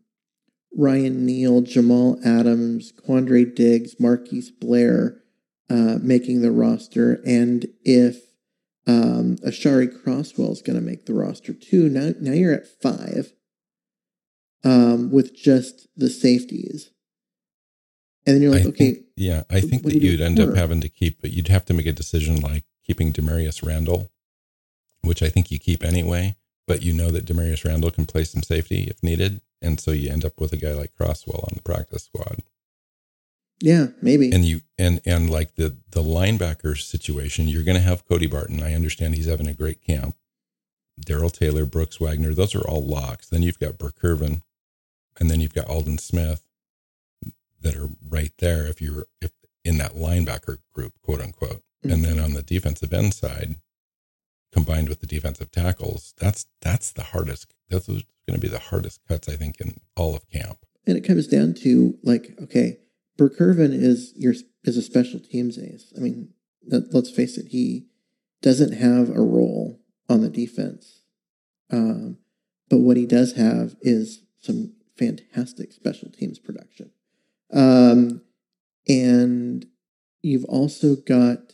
Ryan Neal, Jamal Adams, Quandre Diggs, Marquise Blair uh, making the roster, and if um, Aashari Crosswell is going to make the roster too, now now you're at five um, with just the safeties. And then you're like, I okay. Think, yeah, I think that you'd end up having to keep, but you'd have to make a decision like keeping Damarious Randall, which I think you keep anyway, but you know that Damarious Randall can play some safety if needed. And so you end up with a guy like Crosswell on the practice squad. Yeah, maybe. And you and and like the the linebacker situation, you're going to have Cody Barton. I understand he's having a great camp. Darrell Taylor, Brooks Wagner, those are all locks. Then you've got Burr-Kirven, and then you've got Aldon Smith that are right there if you're if in that linebacker group, quote unquote. Mm-hmm. And then on the defensive end side, combined with the defensive tackles, that's that's the hardest. That's going to be the hardest cuts I think in all of camp. And it comes down to like, okay, Burr-Kirven is your is a special teams ace. I mean, let's face it, he doesn't have a role on the defense, um, but what he does have is some fantastic special teams production. Um, and you've also got,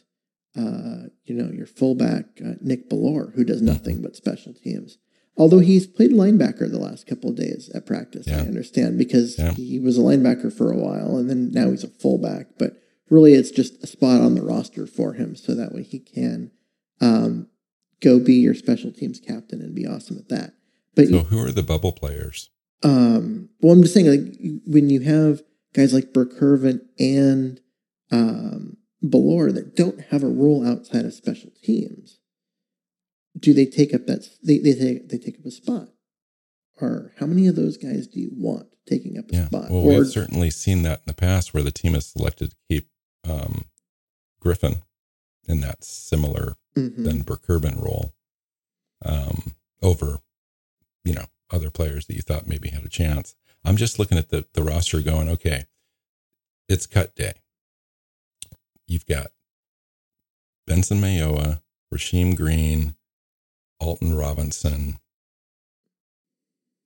uh, you know, your fullback, uh, Nick Bellore, who does nothing but special teams. Although he's played linebacker the last couple of days at practice, yeah. I understand, because yeah. he was a linebacker for a while and then now he's a fullback. But really, it's just a spot on the roster for him so that way he can um, go be your special teams captain and be awesome at that. But so, who are the bubble players? Um, well, I'm just saying, like when you have guys like Burr-Kirven and um, Bellore that don't have a role outside of special teams, do they take up that? They they take they take up a spot, or how many of those guys do you want taking up a yeah. spot? Well, or, we've certainly seen that in the past where the team has selected to keep um, Griffin in that similar mm-hmm. than Burr-Kirven role um, over, you know, other players that you thought maybe had a chance. I'm just looking at the, the roster going, okay, it's cut day. You've got Benson Mayowa, Rasheem Green, Alton Robinson,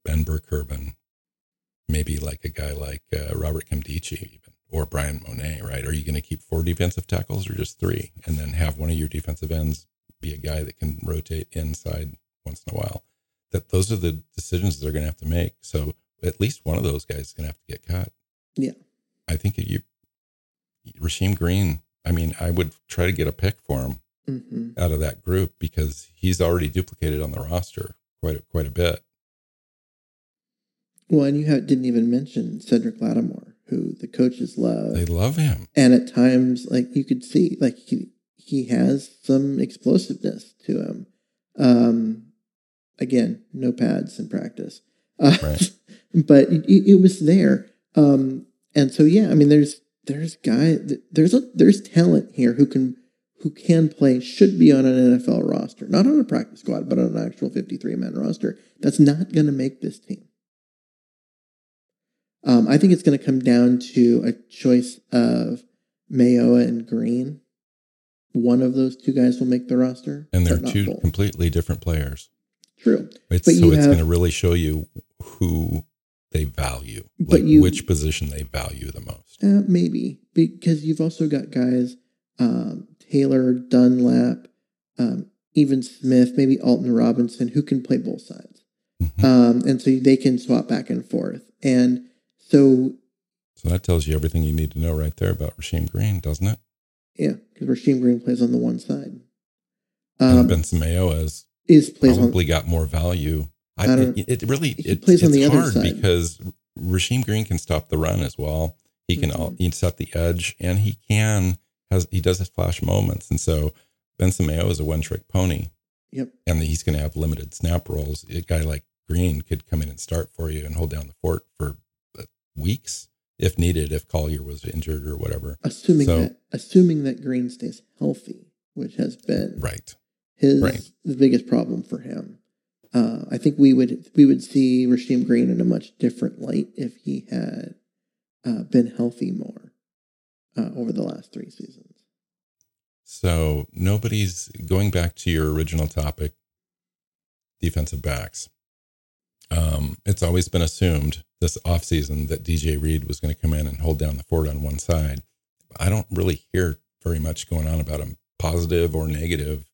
Ben Burr-Kirven, maybe like a guy like uh, Robert Nkemdiche even, or Bryan Mone, right? Are you going to keep four defensive tackles or just three? And then have one of your defensive ends be a guy that can rotate inside once in a while? that those are the decisions they're going to have to make. So at least one of those guys is going to have to get cut. Yeah. I think you, Rasheem Green, I mean, I would try to get a pick for him mm-hmm. out of that group because he's already duplicated on the roster quite a, quite a bit. Well, and you have, didn't even mention Cedric Lattimore, who the coaches love. They love him, and at times, like you could see, like he he has some explosiveness to him. Um, Again, no pads in practice, uh, right. but it, it, was there. Um, and so, yeah, I mean, there's there's guy there's a there's talent here who can who can play should be on an NFL roster, not on a practice squad, but on an actual 53 man roster. That's not going to make this team. Um, I think it's going to come down to a choice of Mayowa and Green. One of those two guys will make the roster, and they're two both. completely different players. True. It's, but so it's going to really show you who they value, like you, which position they value the most. Uh, maybe because you've also got guys um, Taylor, Dunlap, um, even Smith, maybe Alton Robinson, who can play both sides, mm-hmm. um, and so they can swap back and forth. And so, so that tells you everything you need to know right there about Rasheem Green, doesn't it? Yeah, because Rasheem Green plays on the one side. Um, ben Sameo has is probably on, got more value. I, it, it, really it, plays on the other side because Rasheem Green can stop the run as well. He can mm-hmm. he can set the edge, and he can has he does his flash moments, and so Ben Sameo is a one trick pony. Yep, and he's going to have limited snap rolls. A guy like Green could come in and start for you and hold down the fort for uh, weeks if needed, if Collier was injured or whatever. Assuming so, that assuming that Green stays healthy, which has been right his right. the biggest problem for him. Uh, I think we would we would see Rasheem Green in a much different light if he had uh, been healthy more uh, over the last three seasons. So nobody's going back to your original topic, defensive backs. Um, it's always been assumed this offseason that DJ Reed was going to come in and hold down the fort on one side. I don't really hear very much going on about him, positive or negative.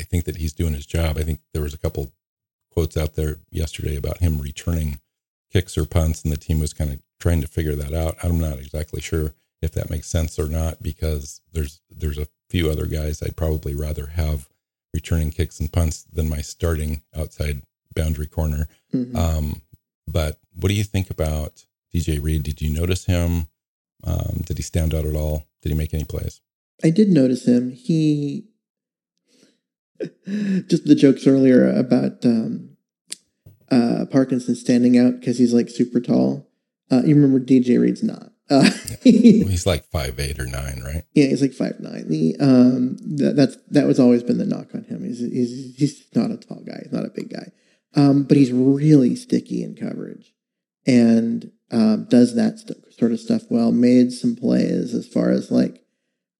I think that he's doing his job. I think there was a couple quotes out there yesterday about him returning kicks or punts, and the team was kind of trying to figure that out. I'm not exactly sure if that makes sense or not because there's there's a few other guys I'd probably rather have returning kicks and punts than my starting outside boundary corner. Mm-hmm. Um, but what do you think about DJ Reed? Did you notice him? Um, did he stand out at all? Did he make any plays? I did notice him. He just the jokes earlier about um, uh, Parkinson standing out because he's like super tall. Uh, you remember DJ Reed's not. Uh, he's like five eight or nine, right? Yeah, he's like five nine. The um, that, that's that was always been the knock on him. He's he's he's not a tall guy. He's not a big guy. Um, but he's really sticky in coverage and um, does that st- sort of stuff well. Made some plays as far as like,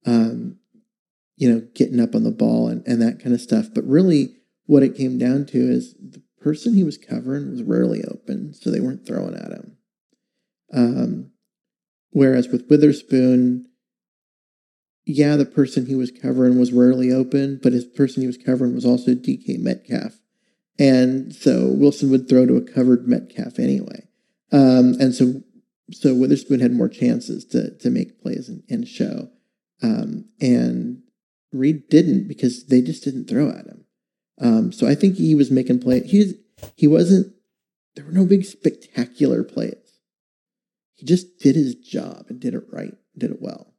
um, you know, getting up on the ball and, and that kind of stuff. But really, what it came down to is the person he was covering was rarely open, so they weren't throwing at him. Um, whereas with Witherspoon, yeah, the person he was covering was rarely open, but his person he was covering was also DK Metcalf, and so Wilson would throw to a covered Metcalf anyway. Um, and so, so Witherspoon had more chances to to make plays and, and show. Um, and Reed didn't because they just didn't throw at him. Um, so I think he was making play. He he wasn't. There were no big spectacular plays. He just did his job and did it right, did it well.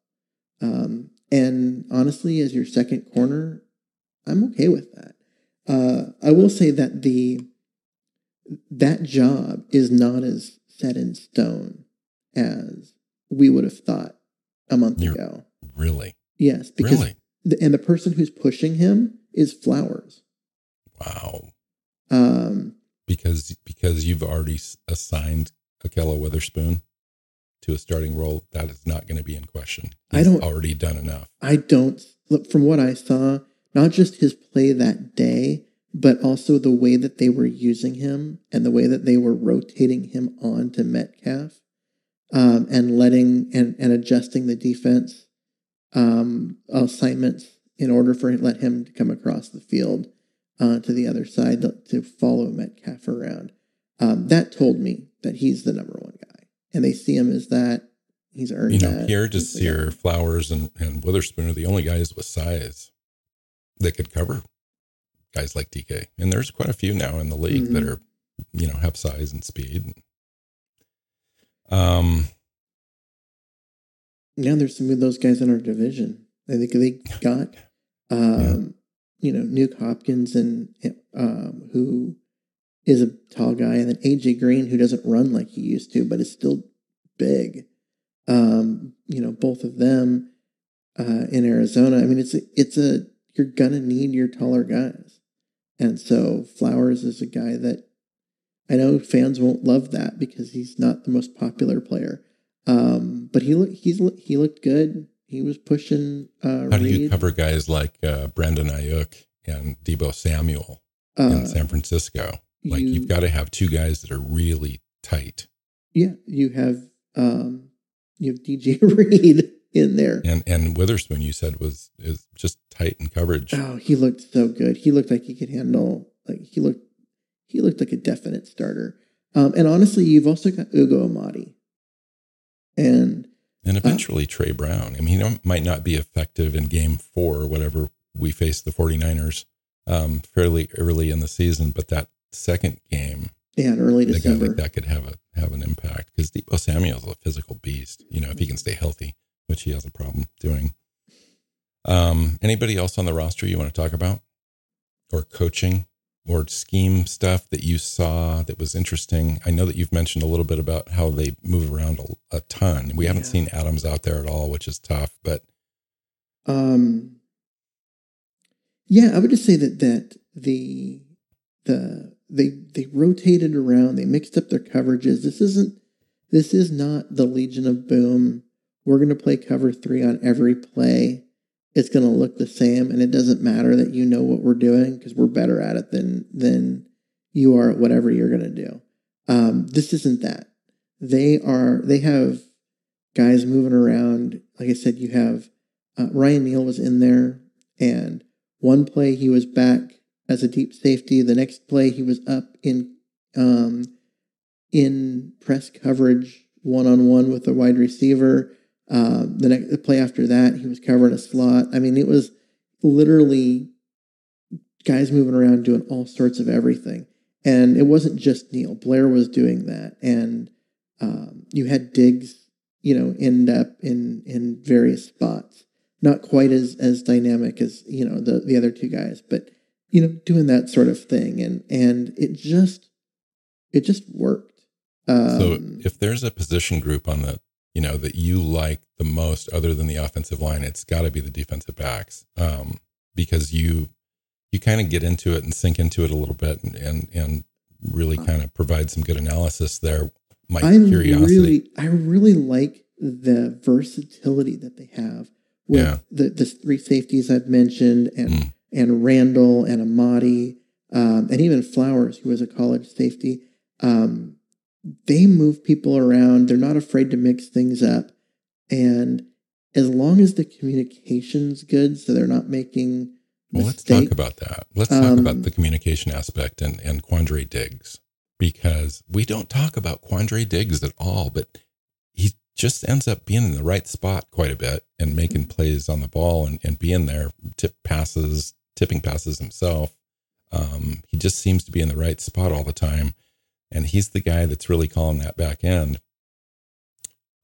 Um, and honestly, as your second corner, I'm okay with that. Uh, I will say that the that job is not as set in stone as we would have thought a month You're, ago. Really? Yes, because really? And the person who's pushing him is Flowers. Wow. Um, because because you've already assigned Ahkello Witherspoon to a starting role, that is not going to be in question. He's I don't already done enough. I don't look from what I saw not just his play that day, but also the way that they were using him and the way that they were rotating him on to Metcalf um, and letting and, and adjusting the defense um, assignments in order for let him to come across the field uh, to the other side to, to follow Metcalf around. Um, that told me that he's the number one guy, and they see him as that. He's earned. You know, that. here just your Flowers and, and Witherspoon are the only guys with size that could cover guys like DK. And there's quite a few now in the league mm-hmm. that are, you know, have size and speed. Um, yeah, there's some of those guys in our division. I think they got, um, yeah. you know, Nuke Hopkins and um, who is a tall guy, and then AJ Green who doesn't run like he used to, but is still big. Um, you know, both of them uh, in Arizona. I mean, it's a, it's a you're gonna need your taller guys. And so Flowers is a guy that I know fans won't love that because he's not the most popular player. Um, but he looked he's he looked good. He was pushing. Uh, How do you cover guys like uh, Brandon Aiyuk and Deebo Samuel uh, in San Francisco? Like you, have got to have two guys that are really tight. Yeah, you have um, you have DJ Reed in there. And and Witherspoon, you said was is just tight in coverage. Oh, he looked so good. He looked like he could handle. Like he looked, he looked like a definite starter. Um, and honestly, you've also got Ugo Amadi, and and uh, eventually uh, Tre Brown. I mean, he might not be effective in Game Four whatever we face the 49ers um, fairly early in the season, but that second game, yeah, early December, like that could have a have an impact because Deebo Samuel's a physical beast. You know, if he can stay healthy, which he has a problem doing. Um, anybody else on the roster you want to talk about, or coaching, or scheme stuff that you saw that was interesting? I know that you've mentioned a little bit about how they move around a, a ton. We yeah. haven't seen Adams out there at all, which is tough. But um, yeah, I would just say that that the the they they rotated around, they mixed up their coverages. This isn't this is not the Legion of Boom. We're going to play cover three on every play. It's going to look the same, and it doesn't matter that you know what we're doing because we're better at it than than you are at whatever you're going to do. Um, this isn't that. They are. They have guys moving around. Like I said, you have uh, Ryan Neal was in there, and one play he was back as a deep safety. The next play he was up in um, in press coverage one on one with a wide receiver. Uh, the next the play after that, he was covering a slot. I mean, it was literally guys moving around doing all sorts of everything. And it wasn't just Neal. Blair was doing that, and um, you had Diggs, you know, end up in in various spots. Not quite as as dynamic as you know the the other two guys, but you know, doing that sort of thing, and and it just it just worked. Um, so if there's a position group on the you know that you like the most, other than the offensive line, it's got to be the defensive backs, um, because you you kind of get into it and sink into it a little bit, and and, and really kind of provide some good analysis there. My I curiosity, really, I really like the versatility that they have with yeah. the the three safeties I've mentioned and. Mm and Randall and Amadi, um, and even Flowers, who was a college safety. Um, they move people around. They're not afraid to mix things up. And as long as the communication's good, so they're not making well, let's talk about that. Let's talk um, about the communication aspect and, and Quandre Diggs because we don't talk about Quandre Diggs at all, but he just ends up being in the right spot quite a bit and making plays on the ball and, and being there, tip passes, tipping passes himself. Um, he just seems to be in the right spot all the time. And he's the guy that's really calling that back end.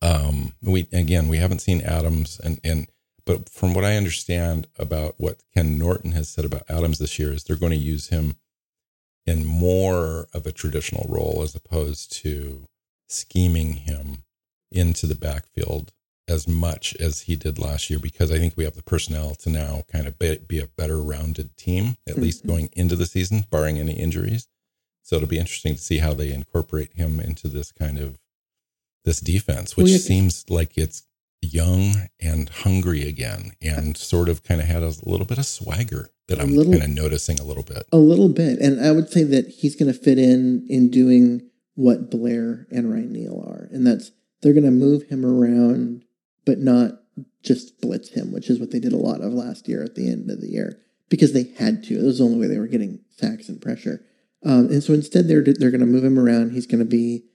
Um, we again, we haven't seen Adams and and but from what I understand about what Ken Norton has said about Adams this year is they're going to use him in more of a traditional role as opposed to scheming him into the backfield as much as he did last year because I think we have the personnel to now kind of be, be a better rounded team, at mm-hmm. least going into the season, barring any injuries. So it'll be interesting to see how they incorporate him into this kind of this defense, which seems like it's young and hungry again, and sort of kind of had a little bit of swagger that I'm little, kind of noticing a little bit. A little bit, and I would say that he's going to fit in in doing what Blair and Ryan Neal are, and that's they're going to move him around but not just blitz him, which is what they did a lot of last year at the end of the year because they had to. It was the only way they were getting sacks and pressure. Um, and so instead, they're they're going to move him around. He's going to be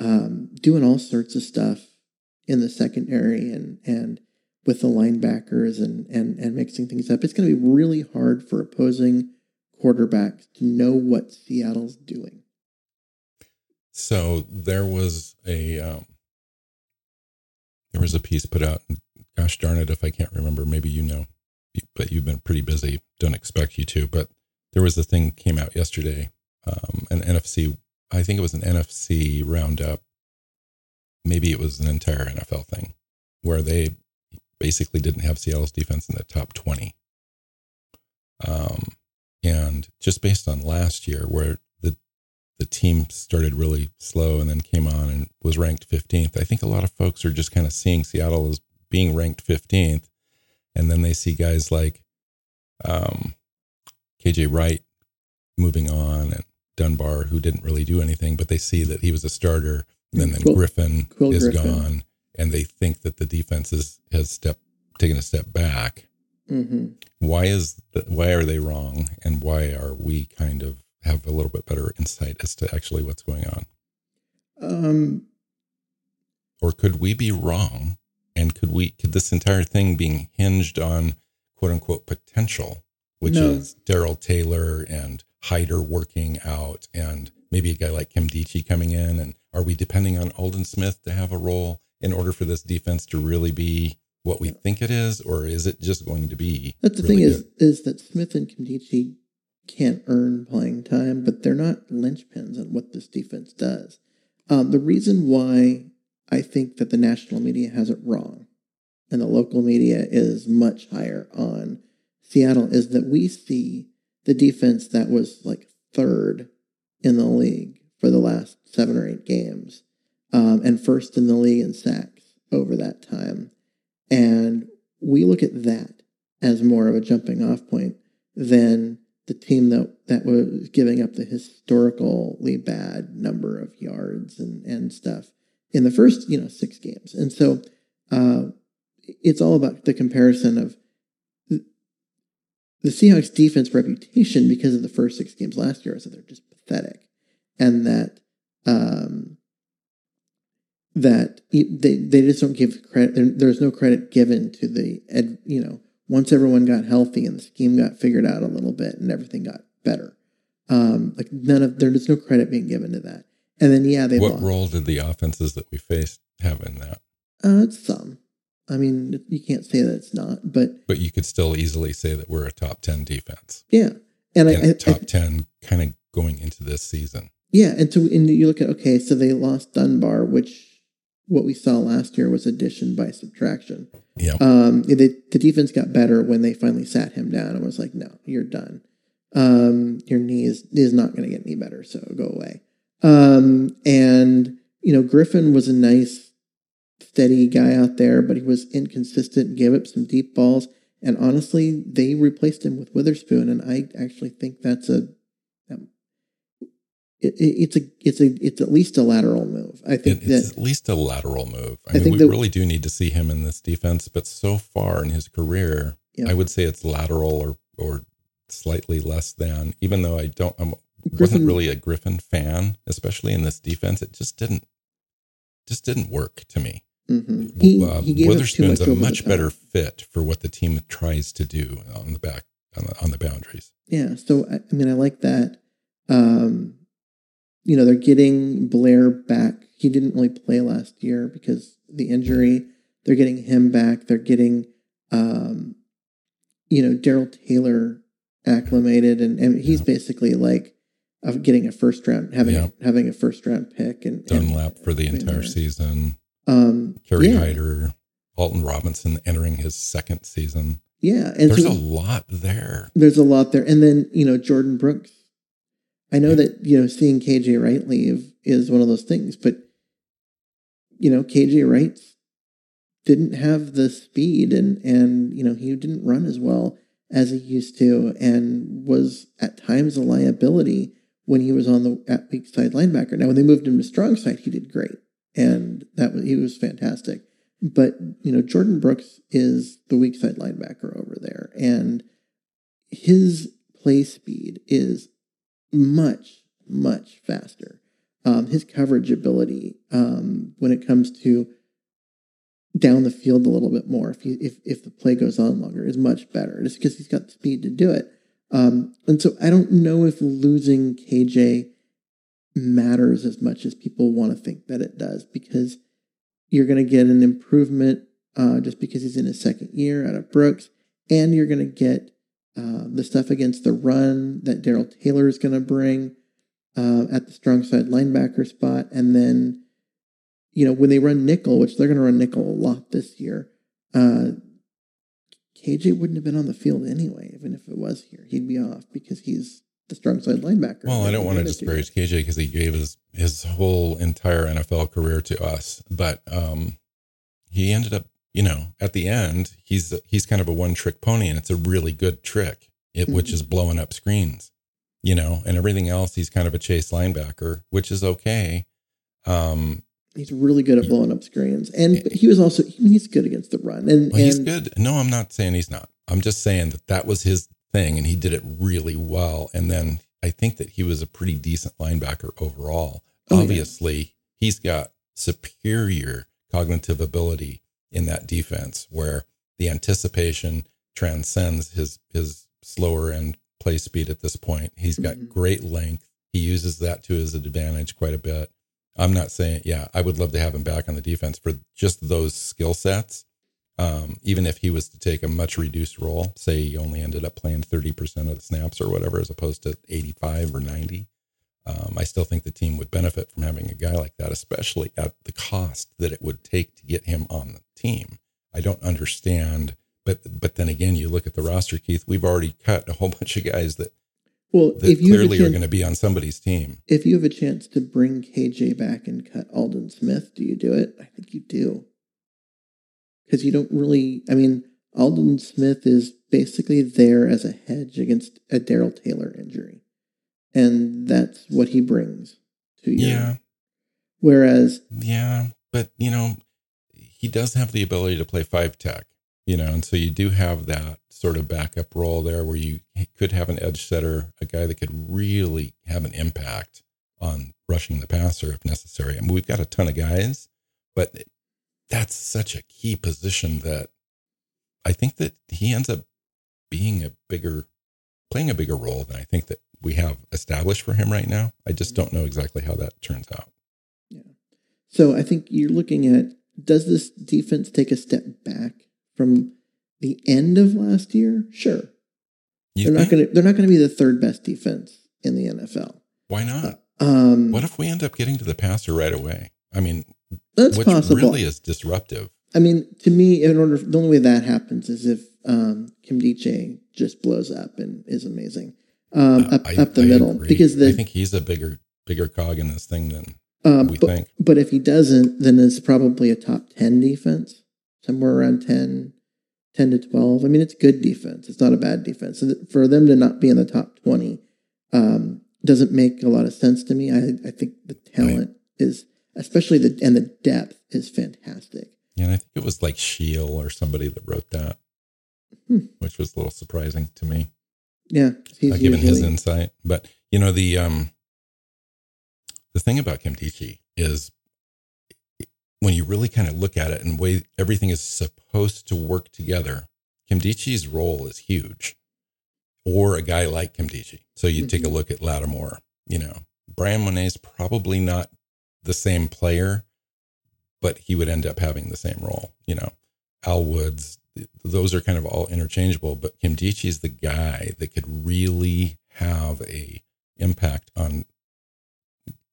um, doing all sorts of stuff in the secondary and and with the linebackers and and and mixing things up. It's going to be really hard for opposing quarterbacks to know what Seattle's doing. So there was a um, there was a piece put out. Gosh darn it, if I can't remember, maybe you know, but you've been pretty busy. Don't expect you to, but there was a thing came out yesterday, um, an NFC. I think it was an NFC roundup. Maybe it was an entire NFL thing, where they basically didn't have Seattle's defense in the top twenty. Um, and just based on last year, where the the team started really slow and then came on and was ranked 15th. I think a lot of folks are just kind of seeing Seattle as being ranked 15th. And then they see guys like um, KJ Wright moving on and Dunbar, who didn't really do anything, but they see that he was a starter. And then, then Griffin Quill is Griffin. gone. And they think that the defense is, has step, taken a step back. Mm-hmm. Why is that, why are they wrong? And why are we kind of have a little bit better insight as to actually what's going on? Um, or could we be wrong? And could we could this entire thing being hinged on quote unquote potential, which no. is Darrell Taylor and Hyder working out and maybe a guy like Nkemdiche coming in? And are we depending on Alden Smith to have a role in order for this defense to really be what we think it is, or is it just going to be? That's the really thing good? is is that Smith and Nkemdiche can't earn playing time, but they're not linchpins on what this defense does. Um, the reason why I think that the national media has it wrong and the local media is much higher on Seattle is that we see the defense that was like third in the league for the last seven or eight games um, and first in the league in sacks over that time. And we look at that as more of a jumping off point than the team that, that was giving up the historically bad number of yards and, and stuff in the first, you know, six games. And so uh, it's all about the comparison of the Seahawks defense reputation because of the first six games last year. So they're just pathetic. And that, um, that they, they just don't give credit. There's no credit given to the, ed, you know, once everyone got healthy and the scheme got figured out a little bit and everything got better. Um, like none of there's no credit being given to that. And then yeah, they. What lost. role did the offenses that we faced have in that? Uh, it's some. I mean, you can't say that it's not, but but you could still easily say that we're a top ten defense. Yeah, and, and I, top I, ten kind of going into this season. Yeah, and so and you look at okay, so they lost Dunbar, which what we saw last year was addition by subtraction. Yeah. Um, the, the defense got better when they finally sat him down and was like, no, you're done. Um, your knee is, is not going to get any better, so go away. Um, and, you know, Griffin was a nice, steady guy out there, but he was inconsistent, gave up some deep balls. And honestly, they replaced him with Witherspoon. And I actually think that's a um, it, it's a it's a it's at least a lateral move. I think it, it's that, at least a lateral move. I, I mean, we that, really do need to see him in this defense, but so far in his career, yeah. I would say it's lateral or or slightly less than. Even though I don't, I wasn't really a Griffin fan, especially in this defense. It just didn't just didn't work to me. Mm-hmm. He, uh, he Witherspoon's a much better fit for what the team tries to do on the back on the, on the boundaries. Yeah, so I, I mean, I like that. Um, you know, they're getting Blair back. He didn't really play last year because the injury. They're getting him back. They're getting, um, you know, Darrell Taylor acclimated, and, and he's yeah. basically like getting a first round, having yeah. having a first round pick, and Dunlap and, for the entire season. Um, Kerry yeah. Hyder, Alton Robinson entering his second season. Yeah, and there's so, a lot there. There's a lot there, and then you know Jordyn Brooks I know that, you know, seeing KJ Wright leave is one of those things, but, you know, KJ Wright didn't have the speed and, and, you know, he didn't run as well as he used to and was at times a liability when he was on the at weak side linebacker. Now, when they moved him to strong side, he did great. And that was, he was fantastic. But, you know, Jordyn Brooks is the weak side linebacker over there. And his play speed is much, much faster. Um, his coverage ability um, when it comes to down the field a little bit more, if, he, if if the play goes on longer, is much better. Just because he's got the speed to do it. Um, and so I don't know if losing KJ matters as much as people want to think that it does, because you're going to get an improvement uh, just because he's in his second year out of Brooks, and you're going to get uh, the stuff against the run that Darrell Taylor is going to bring uh, at the strong side linebacker spot. And then, you know, when they run nickel, which they're going to run nickel a lot this year, uh, KJ wouldn't have been on the field anyway, even if it was here. He'd be off because he's the strong side linebacker. Well, I don't want to disparage KJ because he gave his his whole entire NFL career to us, but um, he ended up you know, at the end, he's he's kind of a one trick pony, and it's a really good trick, it, mm-hmm. which is blowing up screens, you know, and everything else. He's kind of a chase linebacker, which is okay. Um, he's really good at blowing up screens, and he was also he's good against the run. And, well, and he's good. No, I'm not saying he's not. I'm just saying that that was his thing, and he did it really well. And then I think that he was a pretty decent linebacker overall. Oh, Obviously, yeah. he's got superior cognitive ability in that defense where the anticipation, transcends his his slower and play speed at this point. He's got mm-hmm. great length. He uses that to his advantage quite a bit. I'm not saying, yeah, I would love to have him back on the defense for just those skill sets. Um, even if he was to take a much reduced role, say he only ended up playing 30% of the snaps or whatever, as opposed to 85 or 90, um, I still think the team would benefit from having a guy like that, especially at the cost that it would take to get him on the team. I don't understand, but but then again, you look at the roster, Keith. We've already cut a whole bunch of guys that well, that if you clearly chance, are going to be on somebody's team. If you have a chance to bring KJ back and cut Aldon Smith, do you do it? I think you do because you don't really. I mean, Aldon Smith is basically there as a hedge against a Darrell Taylor injury, and that's what he brings to you. Yeah. Whereas, yeah, but you know, he does have the ability to play five tech, you know, and so you do have that sort of backup role there where you could have an edge setter, a guy that could really have an impact on rushing the passer if necessary. I mean, we've got a ton of guys, but that's such a key position that I think that he ends up being a bigger, playing a bigger role than I think that we have established for him right now. I just don't know exactly how that turns out. Yeah. So I think you're looking at does this defense take a step back from the end of last year? Sure. You they're think? not going to they're not going to be the third best defense in the NFL. Why not? Uh, um, what if we end up getting to the passer right away? I mean, that's which possible. really is disruptive. I mean, to me, in order the only way that happens is if um, Nkemdiche just blows up and is amazing um, uh, up, I, up the I middle. Agree. Because the, I think he's a bigger bigger cog in this thing than um, we but, think. But if he doesn't, then it's probably a top ten defense, somewhere around 10, 10 to twelve. I mean, it's good defense. It's not a bad defense. So for them to not be in the top twenty um, doesn't make a lot of sense to me. I, I think the talent right. is especially the and the depth is fantastic. Yeah, and I think it was like Sheil or somebody that wrote that, hmm. which was a little surprising to me. Yeah, uh, given his insight. But you know the um the thing about Nkemdiche is when you really kind of look at it and way everything is supposed to work together, Nkemdiche's role is huge. Or a guy like Nkemdiche. So you mm-hmm. take a mm-hmm. look at Lattimore, you know, Bryan Mone's probably not the same player, but he would end up having the same role. You know, Al Woods, those are kind of all interchangeable, but Nkemdiche is the guy that could really have a impact on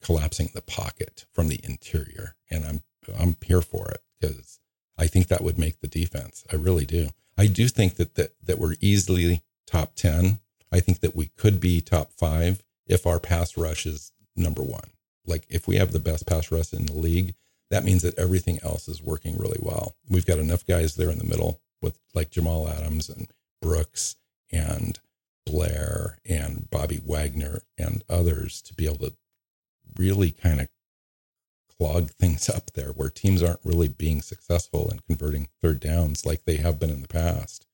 collapsing the pocket from the interior. And I'm I'm here for it because I think that would make the defense. I really do. I do think that that, that we're easily top 10. I think that we could be top five if our pass rush is number one. Like if we have the best pass rush in the league, that means that everything else is working really well. We've got enough guys there in the middle with like Jamal Adams and Brooks and Blair and Bobby Wagner and others to be able to really kind of clog things up there where teams aren't really being successful in converting third downs like they have been in the past.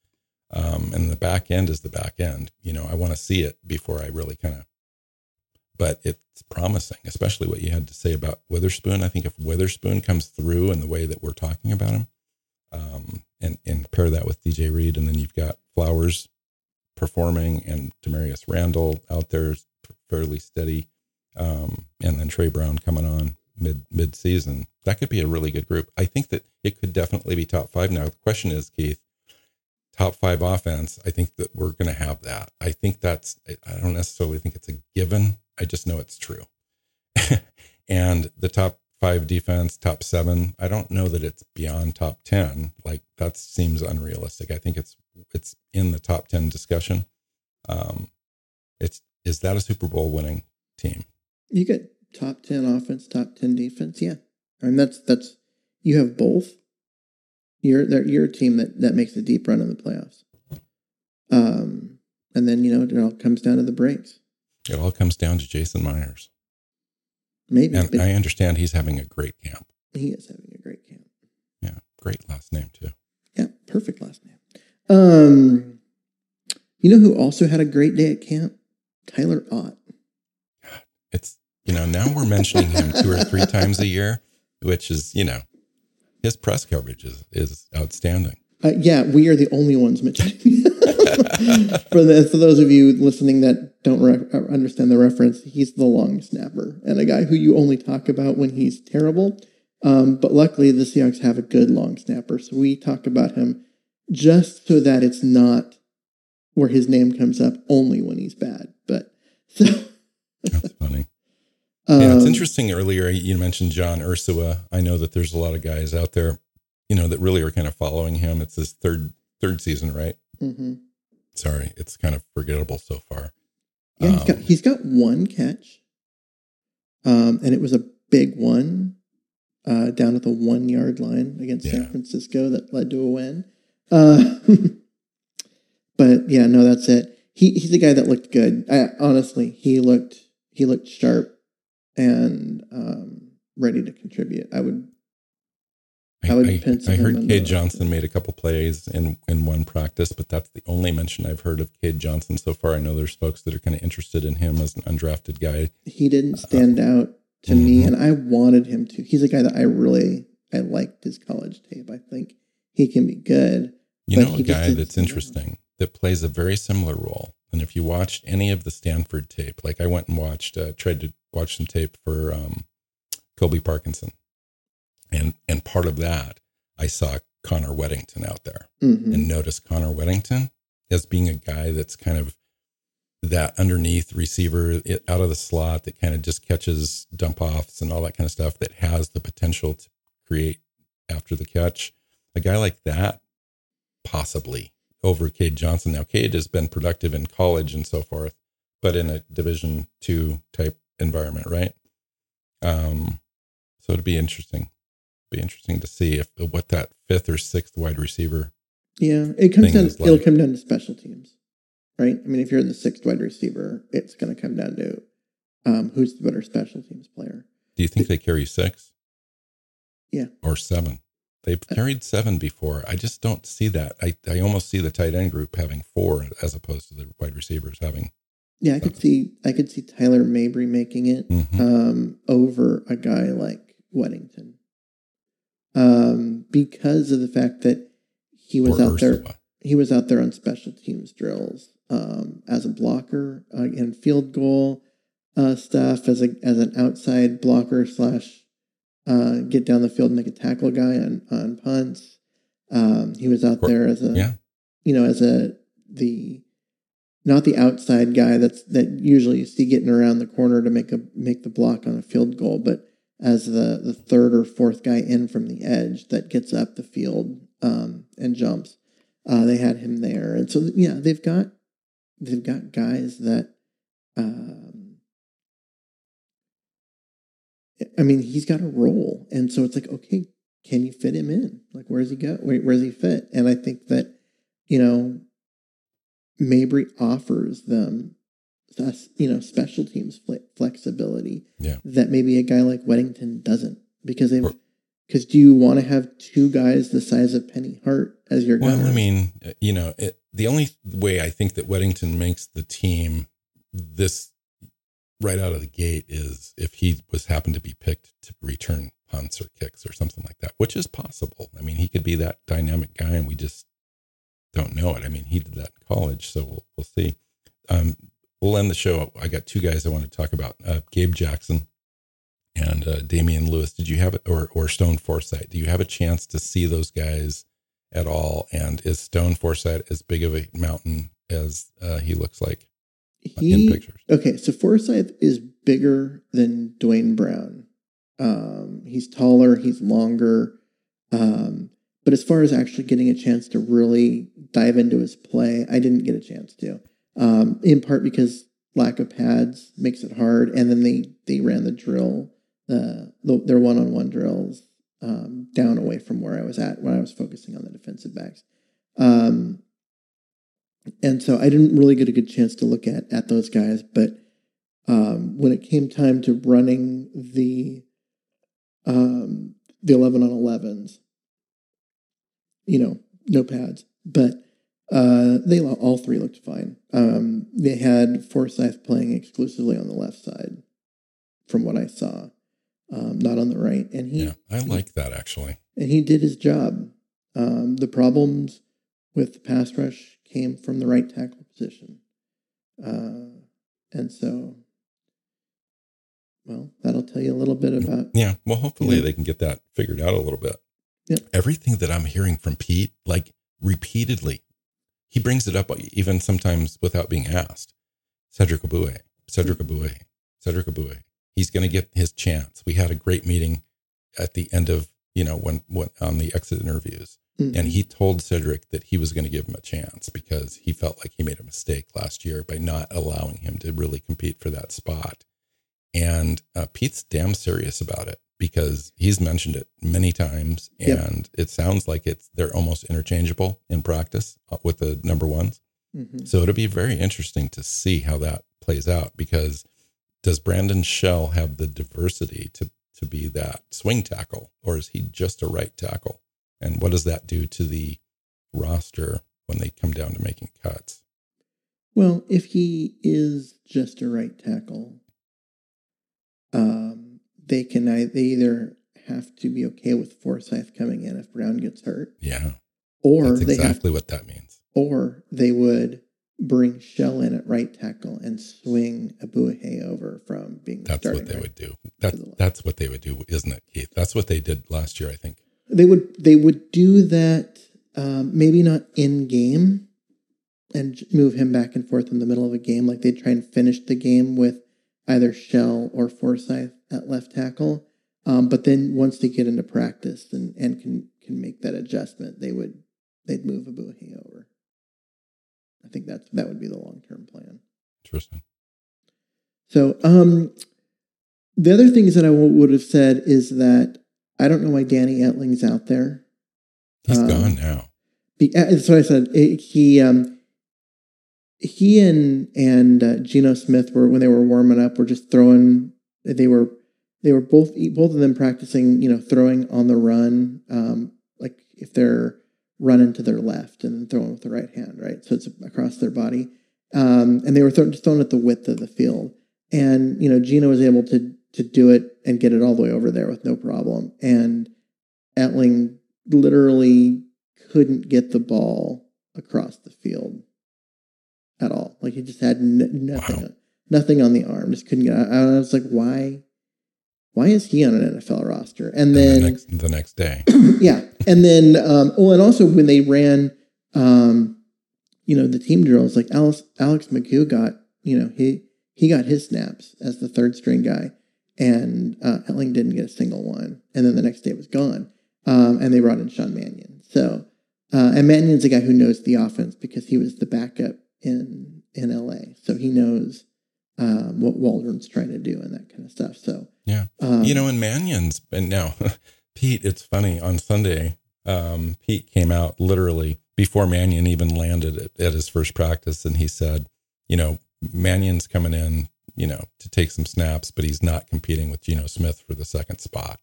Um, and the back end is the back end. You know, I want to see it before I really kind of but it's promising, especially what you had to say about Witherspoon. I think if Witherspoon comes through in the way that we're talking about him, um, and and pair that with DJ Reed, and then you've got Flowers performing and Damarious Randall out there fairly steady, um, and then Tre Brown coming on mid mid season. That could be a really good group. I think that it could definitely be top five. Now the question is, Keith, top five offense. I think that we're going to have that. I think that's. I don't necessarily think it's a given I just know it's true. and the top five defense, top seven, I don't know that it's beyond top 10. Like that seems unrealistic. I think it's, it's in the top 10 discussion. Um, it's, is that a Super Bowl winning team? You get top 10 offense, top 10 defense. Yeah. I mean, that's, that's, you have both. You're, you're a team that, that makes a deep run in the playoffs. Um, and then, you know, it all comes down to the breaks. It all comes down to Jason Myers. Maybe. And I understand he's having a great camp. He is having a great camp. Yeah, great last name too. Yeah, perfect last name. Um, you know who also had a great day at camp? Tyler Ott. It's you know now we're mentioning him two or three times a year, which is you know his press coverage is is outstanding. Uh, yeah, we are the only ones mentioning. for the, for those of you listening that don't re- uh, understand the reference, he's the long snapper and a guy who you only talk about when he's terrible. Um, but luckily, the Seahawks have a good long snapper, so we talk about him just so that it's not where his name comes up only when he's bad. But so that's funny. Um, yeah, it's interesting. Earlier, you mentioned John Ursua. I know that there's a lot of guys out there, you know, that really are kind of following him. It's his third third season, right? Mm-hmm. Sorry, it's kind of forgettable so far. Yeah, he's um, got he's got one catch, um, and it was a big one uh, down at the one yard line against yeah. San Francisco that led to a win. Uh, but yeah, no, that's it. He he's a guy that looked good. I, honestly, he looked he looked sharp and um, ready to contribute. I would. I, I would I, I heard Cade Johnson made a couple plays in in one practice, but that's the only mention I've heard of Cade Johnson so far. I know there's folks that are kind of interested in him as an undrafted guy. He didn't stand uh, out to mm-hmm. me, and I wanted him to. He's a guy that I really I liked his college tape. I think he can be good. You know, a guy that's interesting that plays a very similar role. And if you watched any of the Stanford tape, like I went and watched, uh, tried to watch some tape for um, Colby Parkinson, and and part of that, I saw Connor Wedington out there, mm-hmm. and noticed Connor Wedington as being a guy that's kind of that underneath receiver out of the slot that kind of just catches dump offs and all that kind of stuff that has the potential to create after the catch. A guy like that, possibly over Cade Johnson. Now, Cade has been productive in college and so forth, but in a Division two type environment, right? Um, so it'd be interesting. Be interesting to see if what that fifth or sixth wide receiver. Yeah, it comes down. Like. It'll come down to special teams, right? I mean, if you're the sixth wide receiver, it's going to come down to um, who's the better special teams player. Do you think they carry six? Yeah, or seven? They've carried seven before. I just don't see that. I, I almost see the tight end group having four as opposed to the wide receivers having. Yeah, I could see I could see Tyler Mabry making it mm-hmm. um, over a guy like Wedington, um, because of the fact that he was or out Ursua. there. He was out there on special teams drills um, as a blocker uh, and field goal uh, stuff as a as an outside blocker slash uh, get down the field and make a tackle guy on on punts. Um, he was out there as a yeah. you know as a the not the outside guy that's that usually you see getting around the corner to make a make the block on a field goal, but as the the third or fourth guy in from the edge that gets up the field um, and jumps. Uh, they had him there, and so yeah, they've got they've got guys that um, I mean, he's got a role. And so it's like, okay, can you fit him in? Like, where's he go? Where, where's he fit? And I think that, you know, Mabry offers them, you know, special teams flexibility yeah. that maybe a guy like Wedington doesn't because they've, because do you want to have two guys the size of Penny Hart as your well, I mean, you know, it, the only way I think that Wedington makes the team this right out of the gate is if he was happened to be picked to return punts or kicks or something like that, which is possible. I mean, he could be that dynamic guy, and we just don't know it. I mean, he did that in college, so we'll we'll see. Um, we'll end the show. I got two guys I want to talk about: uh, Gabe Jackson and uh, Damien Lewis. Did you have it, or or Stone Forsythe? Do you have a chance to see those guys at all? And is Stone Forsythe as big of a mountain as uh, he looks like? He, in pictures. Okay, so Forsythe is bigger than Duane Brown. Um, he's taller, he's longer. Um, but as far as actually getting a chance to really dive into his play, I didn't get a chance to. Um, in part because lack of pads makes it hard, and then they they ran the drill, uh, the, their one on one drills um, down away from where I was at when I was focusing on the defensive backs. Um, and so I didn't really get a good chance to look at at those guys. But um, when it came time to running the um, the eleven on elevens, you know, no pads, but uh, they all three looked fine. Um, they had Forsythe playing exclusively on the left side, from what I saw, um, not on the right. And he, yeah, I like that actually. And he did his job. Um, the problems with the pass rush came from the right tackle position. Uh, and so, well, that'll tell you a little bit about. Yeah. Well, hopefully they can get that figured out a little bit. Yeah. Everything that I'm hearing from Pete, like repeatedly, he brings it up even sometimes without being asked. Cedric Ogbuehi, Cedric Ogbuehi, Cedric Ogbuehi. He's going to get his chance. We had a great meeting at the end of, you know, when, when on the exit interviews. Mm-hmm. And he told Cedric that he was going to give him a chance because he felt like he made a mistake last year by not allowing him to really compete for that spot. And uh, Pete's damn serious about it because he's mentioned it many times, and yep. it sounds like it's they're almost interchangeable in practice uh, with the number ones. Mm-hmm. So it'll be very interesting to see how that plays out because does Brandon Shell have the diversity to to be that swing tackle, or is he just a right tackle? And what does that do to the roster when they come down to making cuts? Well, if he is just a right tackle, um, they can they either have to be okay with Forsythe coming in if Brown gets hurt. Yeah. Or That's exactly have, what that means. Or they would bring Shell in at right tackle and swing Ogbuehi over from being That's what they right would do. That, that's what they would do, isn't it, Keith? That's what they did last year, I think. They would they would do that um, maybe not in game and move him back and forth in the middle of a game. Like they'd try and finish the game with either Shell or Forsythe at left tackle. Um, but then once they get into practice and, and can can make that adjustment, they would they'd move Ogbuehi over. I think that's that would be the long term plan. Interesting. So um, the other things that I w- would have said is that I don't know why Danny Etling's out there. He's um, gone now. Be, uh, that's what I said. It, he um, he and and uh, Geno Smith were when they were warming up were just throwing. They were they were both both of them practicing. You know, throwing on the run. Um, like if they're running to their left and then throwing with the right hand, right? So it's across their body. Um, and they were th- just throwing at the width of the field. And you know, Geno was able to to do it and get it all the way over there with no problem. And Etling literally couldn't get the ball across the field at all. Like he just had n- nothing, wow. nothing on the arm. Just couldn't get. I, I was like, why? Why is he on an NFL roster? And, and then the next, the next day, yeah. And then, um, oh, and also when they ran, um, you know, the team drills, like Alex, Alex McGough got, you know, he he got his snaps as the third string guy, and uh, Etling didn't get a single one. And then the next day it was gone. Um, and they brought in Sean Mannion. So, uh, and Mannion's a guy who knows the offense because he was the backup in in LA, so he knows um, what Waldron's trying to do and that kind of stuff. So yeah, um, you know, and Mannion's and now Pete. It's funny on Sunday. Um, Pete came out literally before Mannion even landed at, at his first practice, and he said, you know, Mannion's coming in, you know, to take some snaps, but he's not competing with Geno Smith for the second spot.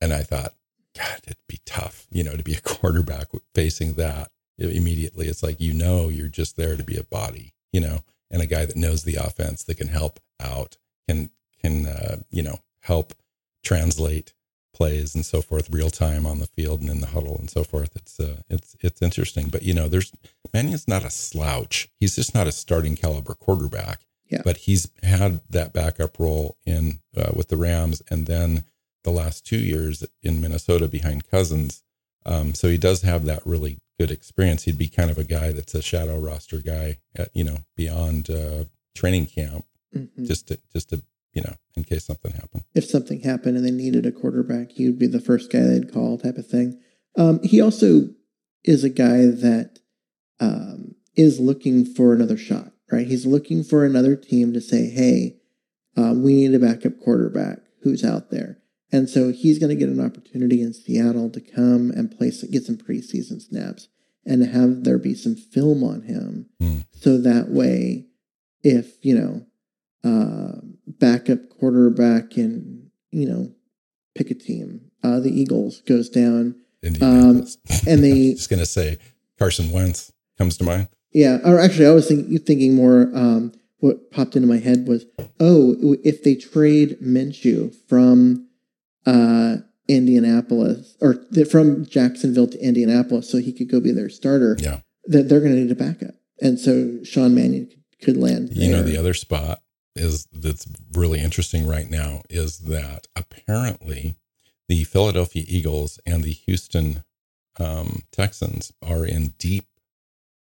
And I thought, God, it'd be tough, you know, to be a quarterback facing that immediately. It's like, you know, you're just there to be a body, you know, and a guy that knows the offense that can help out, can, can, uh, you know, help translate plays and so forth real time on the field and in the huddle and so forth. It's, uh, it's, it's interesting, but you know, there's Mannion's not a slouch. He's just not a starting caliber quarterback. Yeah. But he's had that backup role in, uh, with the Rams and then the last two years in Minnesota behind Cousins. Um, so he does have that really good experience. He'd be kind of a guy that's a shadow roster guy at, you know, beyond uh, training camp, mm-hmm. just to, just to, you know, in case something happened. If something happened and they needed a quarterback, he would be the first guy they'd call type of thing. Um, he also is a guy that um, is looking for another shot, right? He's looking for another team to say, hey, uh, we need a backup quarterback who's out there. And so he's going to get an opportunity in Seattle to come and play, get some preseason snaps and have there be some film on him. Mm. So that way, if, you know, uh, backup quarterback and, you know, pick a team, uh, the Eagles goes down. Um, and they. just going to say Carson Wentz comes to mind. Yeah. Or actually, I was think, thinking more. Um, what popped into my head was, oh, if they trade Minshew from uh, Indianapolis or from Jacksonville to Indianapolis so he could go be their starter. Yeah. That they're going to need a backup. And so Sean Mannion could, could land. You know, the other spot is that's really interesting right now is that apparently the Philadelphia Eagles and the Houston um, Texans are in deep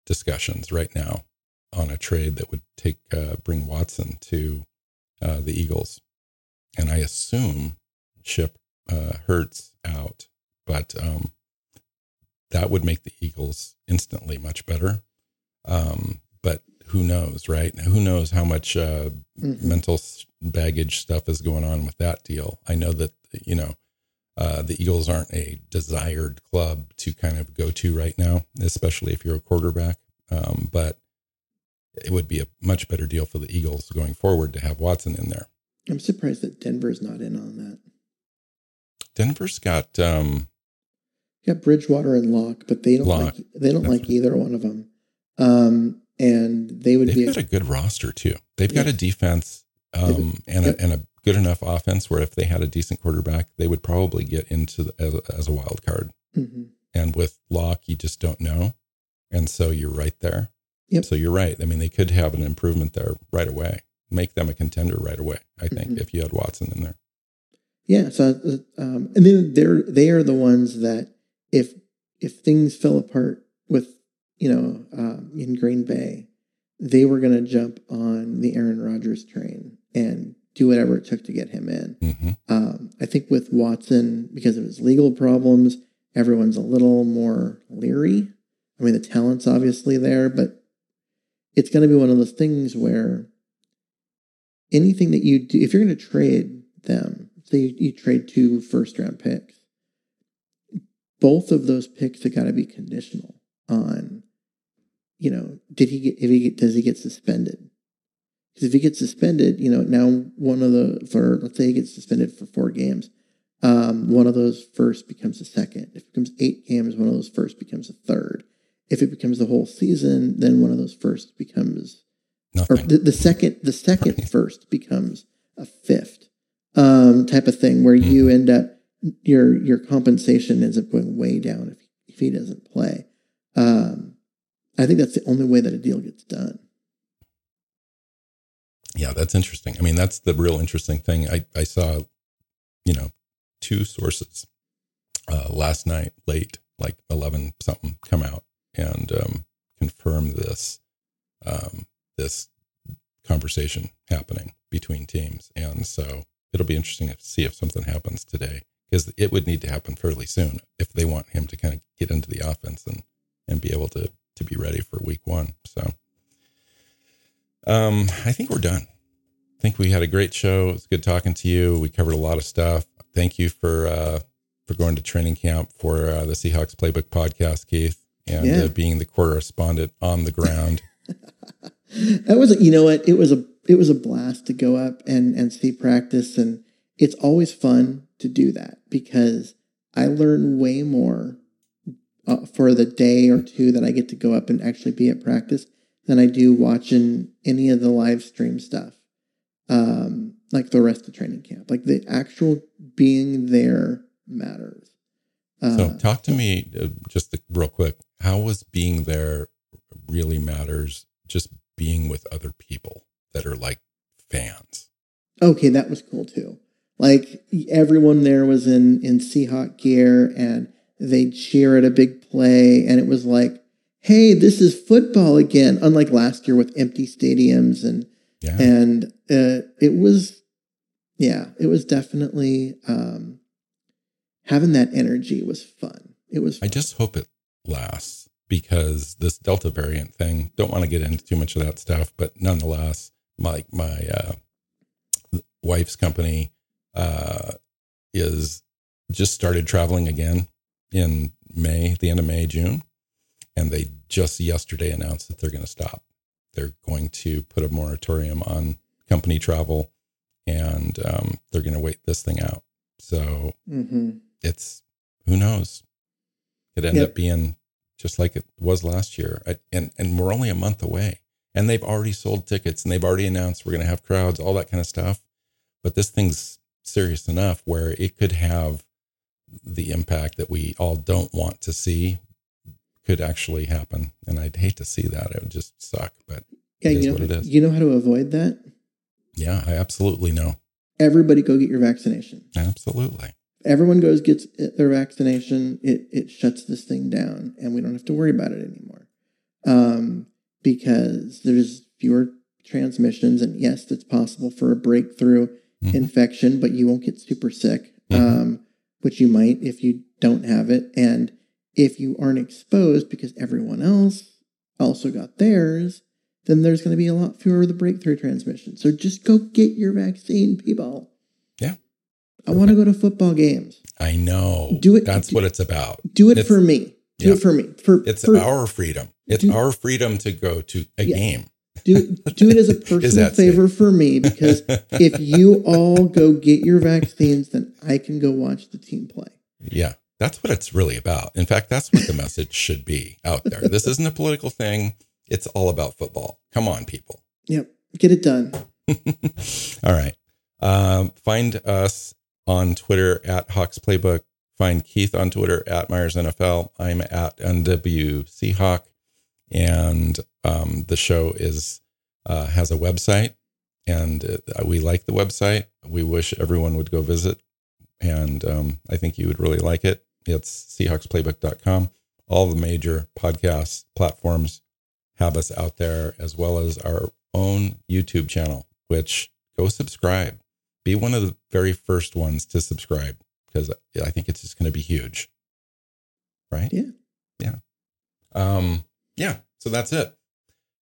discussions right now on a trade that would take uh, bring Watson to uh, the Eagles, and I assume ship uh, Hurts out, but um, that would make the Eagles instantly much better. Um, but who knows, right? Who knows how much uh, mm-hmm. mental baggage stuff is going on with that deal? I know that you know uh, the Eagles aren't a desired club to kind of go to right now, especially if you're a quarterback. Um, but it would be a much better deal for the Eagles going forward to have Watson in there. I'm surprised that Denver's not in on that. Denver's got um, got Bridgewater and Lock, but they don't Lock, like they don't like either one of them. Um, and they would they've be got a, a good roster too. They've yeah. got a defense um, and a, and a good enough offense where if they had a decent quarterback, they would probably get into the, as, as, a wild card. Mm-hmm. And with Lock, you just don't know, and so you're right there. Yep. So you're right. I mean, they could have an improvement there right away, make them a contender right away. I think mm-hmm. if you had Watson in there. Yeah. So, um, and then they're they are the ones that if if things fell apart with you know um, in Green Bay, they were going to jump on the Aaron Rodgers train and do whatever it took to get him in. Mm-hmm. Um, I think with Watson, because of his legal problems, everyone's a little more leery. I mean, the talent's obviously there, but it's going to be one of those things where anything that you do, if you're going to trade them, say you, you trade two first round picks, both of those picks have got to be conditional on, you know, did he get, if he get, does he get suspended? Because if he gets suspended, you know, now one of the, for, let's say he gets suspended for four games, um, one of those first becomes a second. If it becomes eight games, one of those first becomes a third. If it becomes the whole season, then one of those first becomes Nothing. or the, the second the second first becomes a fifth um, type of thing where mm-hmm. you end up your your compensation ends up going way down if if he doesn't play. Um, I think that's the only way that a deal gets done. Yeah, that's interesting. I mean, that's the real interesting thing. I, I saw, you know, two sources uh, last night, late, like 11 something, come out and um, confirm this um, this conversation happening between teams. And so it'll be interesting to see if something happens today because it would need to happen fairly soon if they want him to kind of get into the offense and and be able to to be ready for week one. So um, I think we're done. I think we had a great show. It's good talking to you. We covered a lot of stuff. Thank you for uh, for going to training camp for uh, the Seahawks Playbook podcast, Keith and yeah. uh, being the correspondent on the ground. that was, a, you know what? It was a it was a blast to go up and and see practice, and it's always fun to do that because I learn way more uh, for the day or two that I get to go up and actually be at practice than I do watching any of the live stream stuff. Um, like the rest of training camp, like the actual being there matters. Uh, so talk to me uh, just real quick. How was being there really matters? Just being with other people that are like fans. Okay, that was cool too. Like everyone there was in in Seahawk gear and they cheer at a big play, and it was like, hey, this is football again. Unlike last year with empty stadiums and yeah. and uh, it was, yeah, it was definitely. Um, having that energy was fun. It was. Fun. I just hope it lasts because this Delta variant thing. Don't want to get into too much of that stuff, but nonetheless, my my uh, wife's company uh, is just started traveling again in May, the end of May, June, and they just yesterday announced that they're going to stop. They're going to put a moratorium on company travel, and um, they're going to wait this thing out. So mm-hmm it's who knows? It end yep. up being just like it was last year, and and we're only a month away, and they've already sold tickets, and they've already announced we're going to have crowds, all that kind of stuff. But this thing's serious enough where it could have the impact that we all don't want to see could actually happen. And I'd hate to see that. It would just suck, but yeah, you know, you know how to avoid that? Yeah, I absolutely know. Everybody go get your vaccination. Absolutely. Everyone goes gets their vaccination. It it shuts this thing down, and we don't have to worry about it anymore. Um, because there's fewer transmissions, and yes, it's possible for a breakthrough mm-hmm. infection, but you won't get super sick. Mm-hmm. Um, which you might if you don't have it, and if you aren't exposed because everyone else also got theirs, then there's going to be a lot fewer of the breakthrough transmission. So just go get your vaccine, people. Yeah. I want to go to football games. I know. Do it. That's do, what it's about. Do it it's, for me. Do yeah. it for me. For it's for, our freedom. It's do, our freedom to go to a yeah. game. Do do it as a personal favor safe? for me because if you all go get your vaccines, then I can go watch the team play. Yeah. That's what it's really about. In fact, that's what the message should be out there. This isn't a political thing. It's all about football. Come on, people. Yep. Get it done. all right. Um, find us on Twitter at Hawks Playbook. Find Keith on Twitter at Myers NFL. I'm at NW Seahawk. And um, the show is uh, has a website, and uh, we like the website. We wish everyone would go visit, and um, I think you would really like it. It's SeahawksPlaybook.com. All the major podcast platforms have us out there, as well as our own YouTube channel, which go subscribe. Be one of the very first ones to subscribe because I think it's just going to be huge. Right? Yeah. Yeah. Um, yeah. So that's it.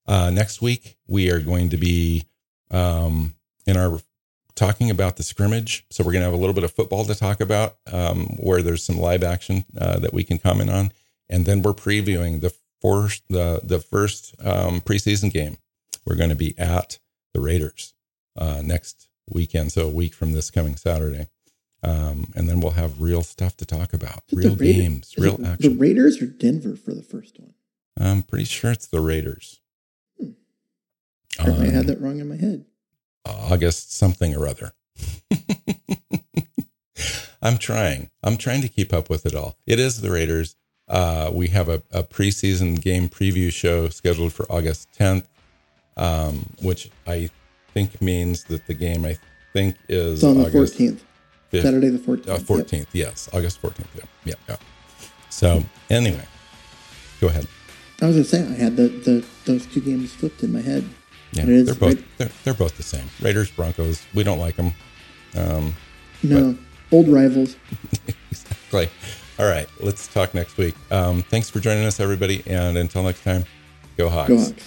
Uh, next week, we are going to be um, in our talking about the scrimmage. So we're going to have a little bit of football to talk about, um, where there's some live action uh, that we can comment on, and then we're previewing the first the the first um, preseason game. We're going to be at the Raiders uh, next weekend, so a week from this coming Saturday. Um, and then we'll have real stuff to talk about, real games, real action. The Raiders or Denver for the first one? I'm pretty sure it's the Raiders. Hmm. I um, had that wrong in my head. August something or other. I'm trying. I'm trying to keep up with it all. It is the Raiders. Uh, we have a, a, preseason game preview show scheduled for August 10th, um, which I think means that the game I think is it's on the 14th. 5th, Saturday the 14th. Uh, 14th, yep. yes. August 14th. Yeah. yeah. Yeah. So, anyway, go ahead. I was going to say, I had the, the those two games flipped in my head. Yeah, they're both they're, they're, both the same. Raiders Broncos. We don't like them. Um, no, old rivals. exactly. All right, let's talk next week. Um, thanks for joining us, everybody, and until next time, go Hawks. Go Hawks.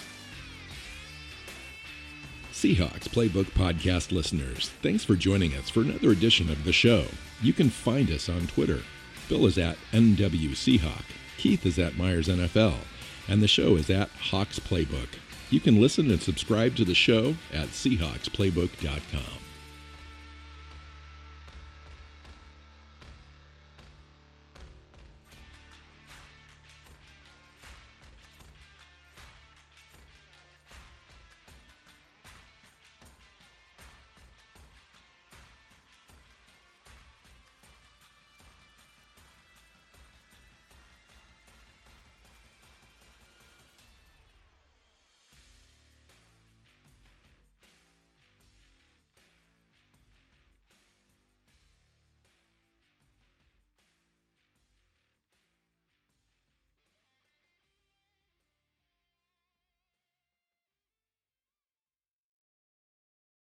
Seahawks Playbook Podcast listeners, thanks for joining us for another edition of the show. You can find us on Twitter. Bill is at NW Seahawk. Keith is at Myers NFL. And the show is at Hawks Playbook. You can listen and subscribe to the show at SeahawksPlaybook.com.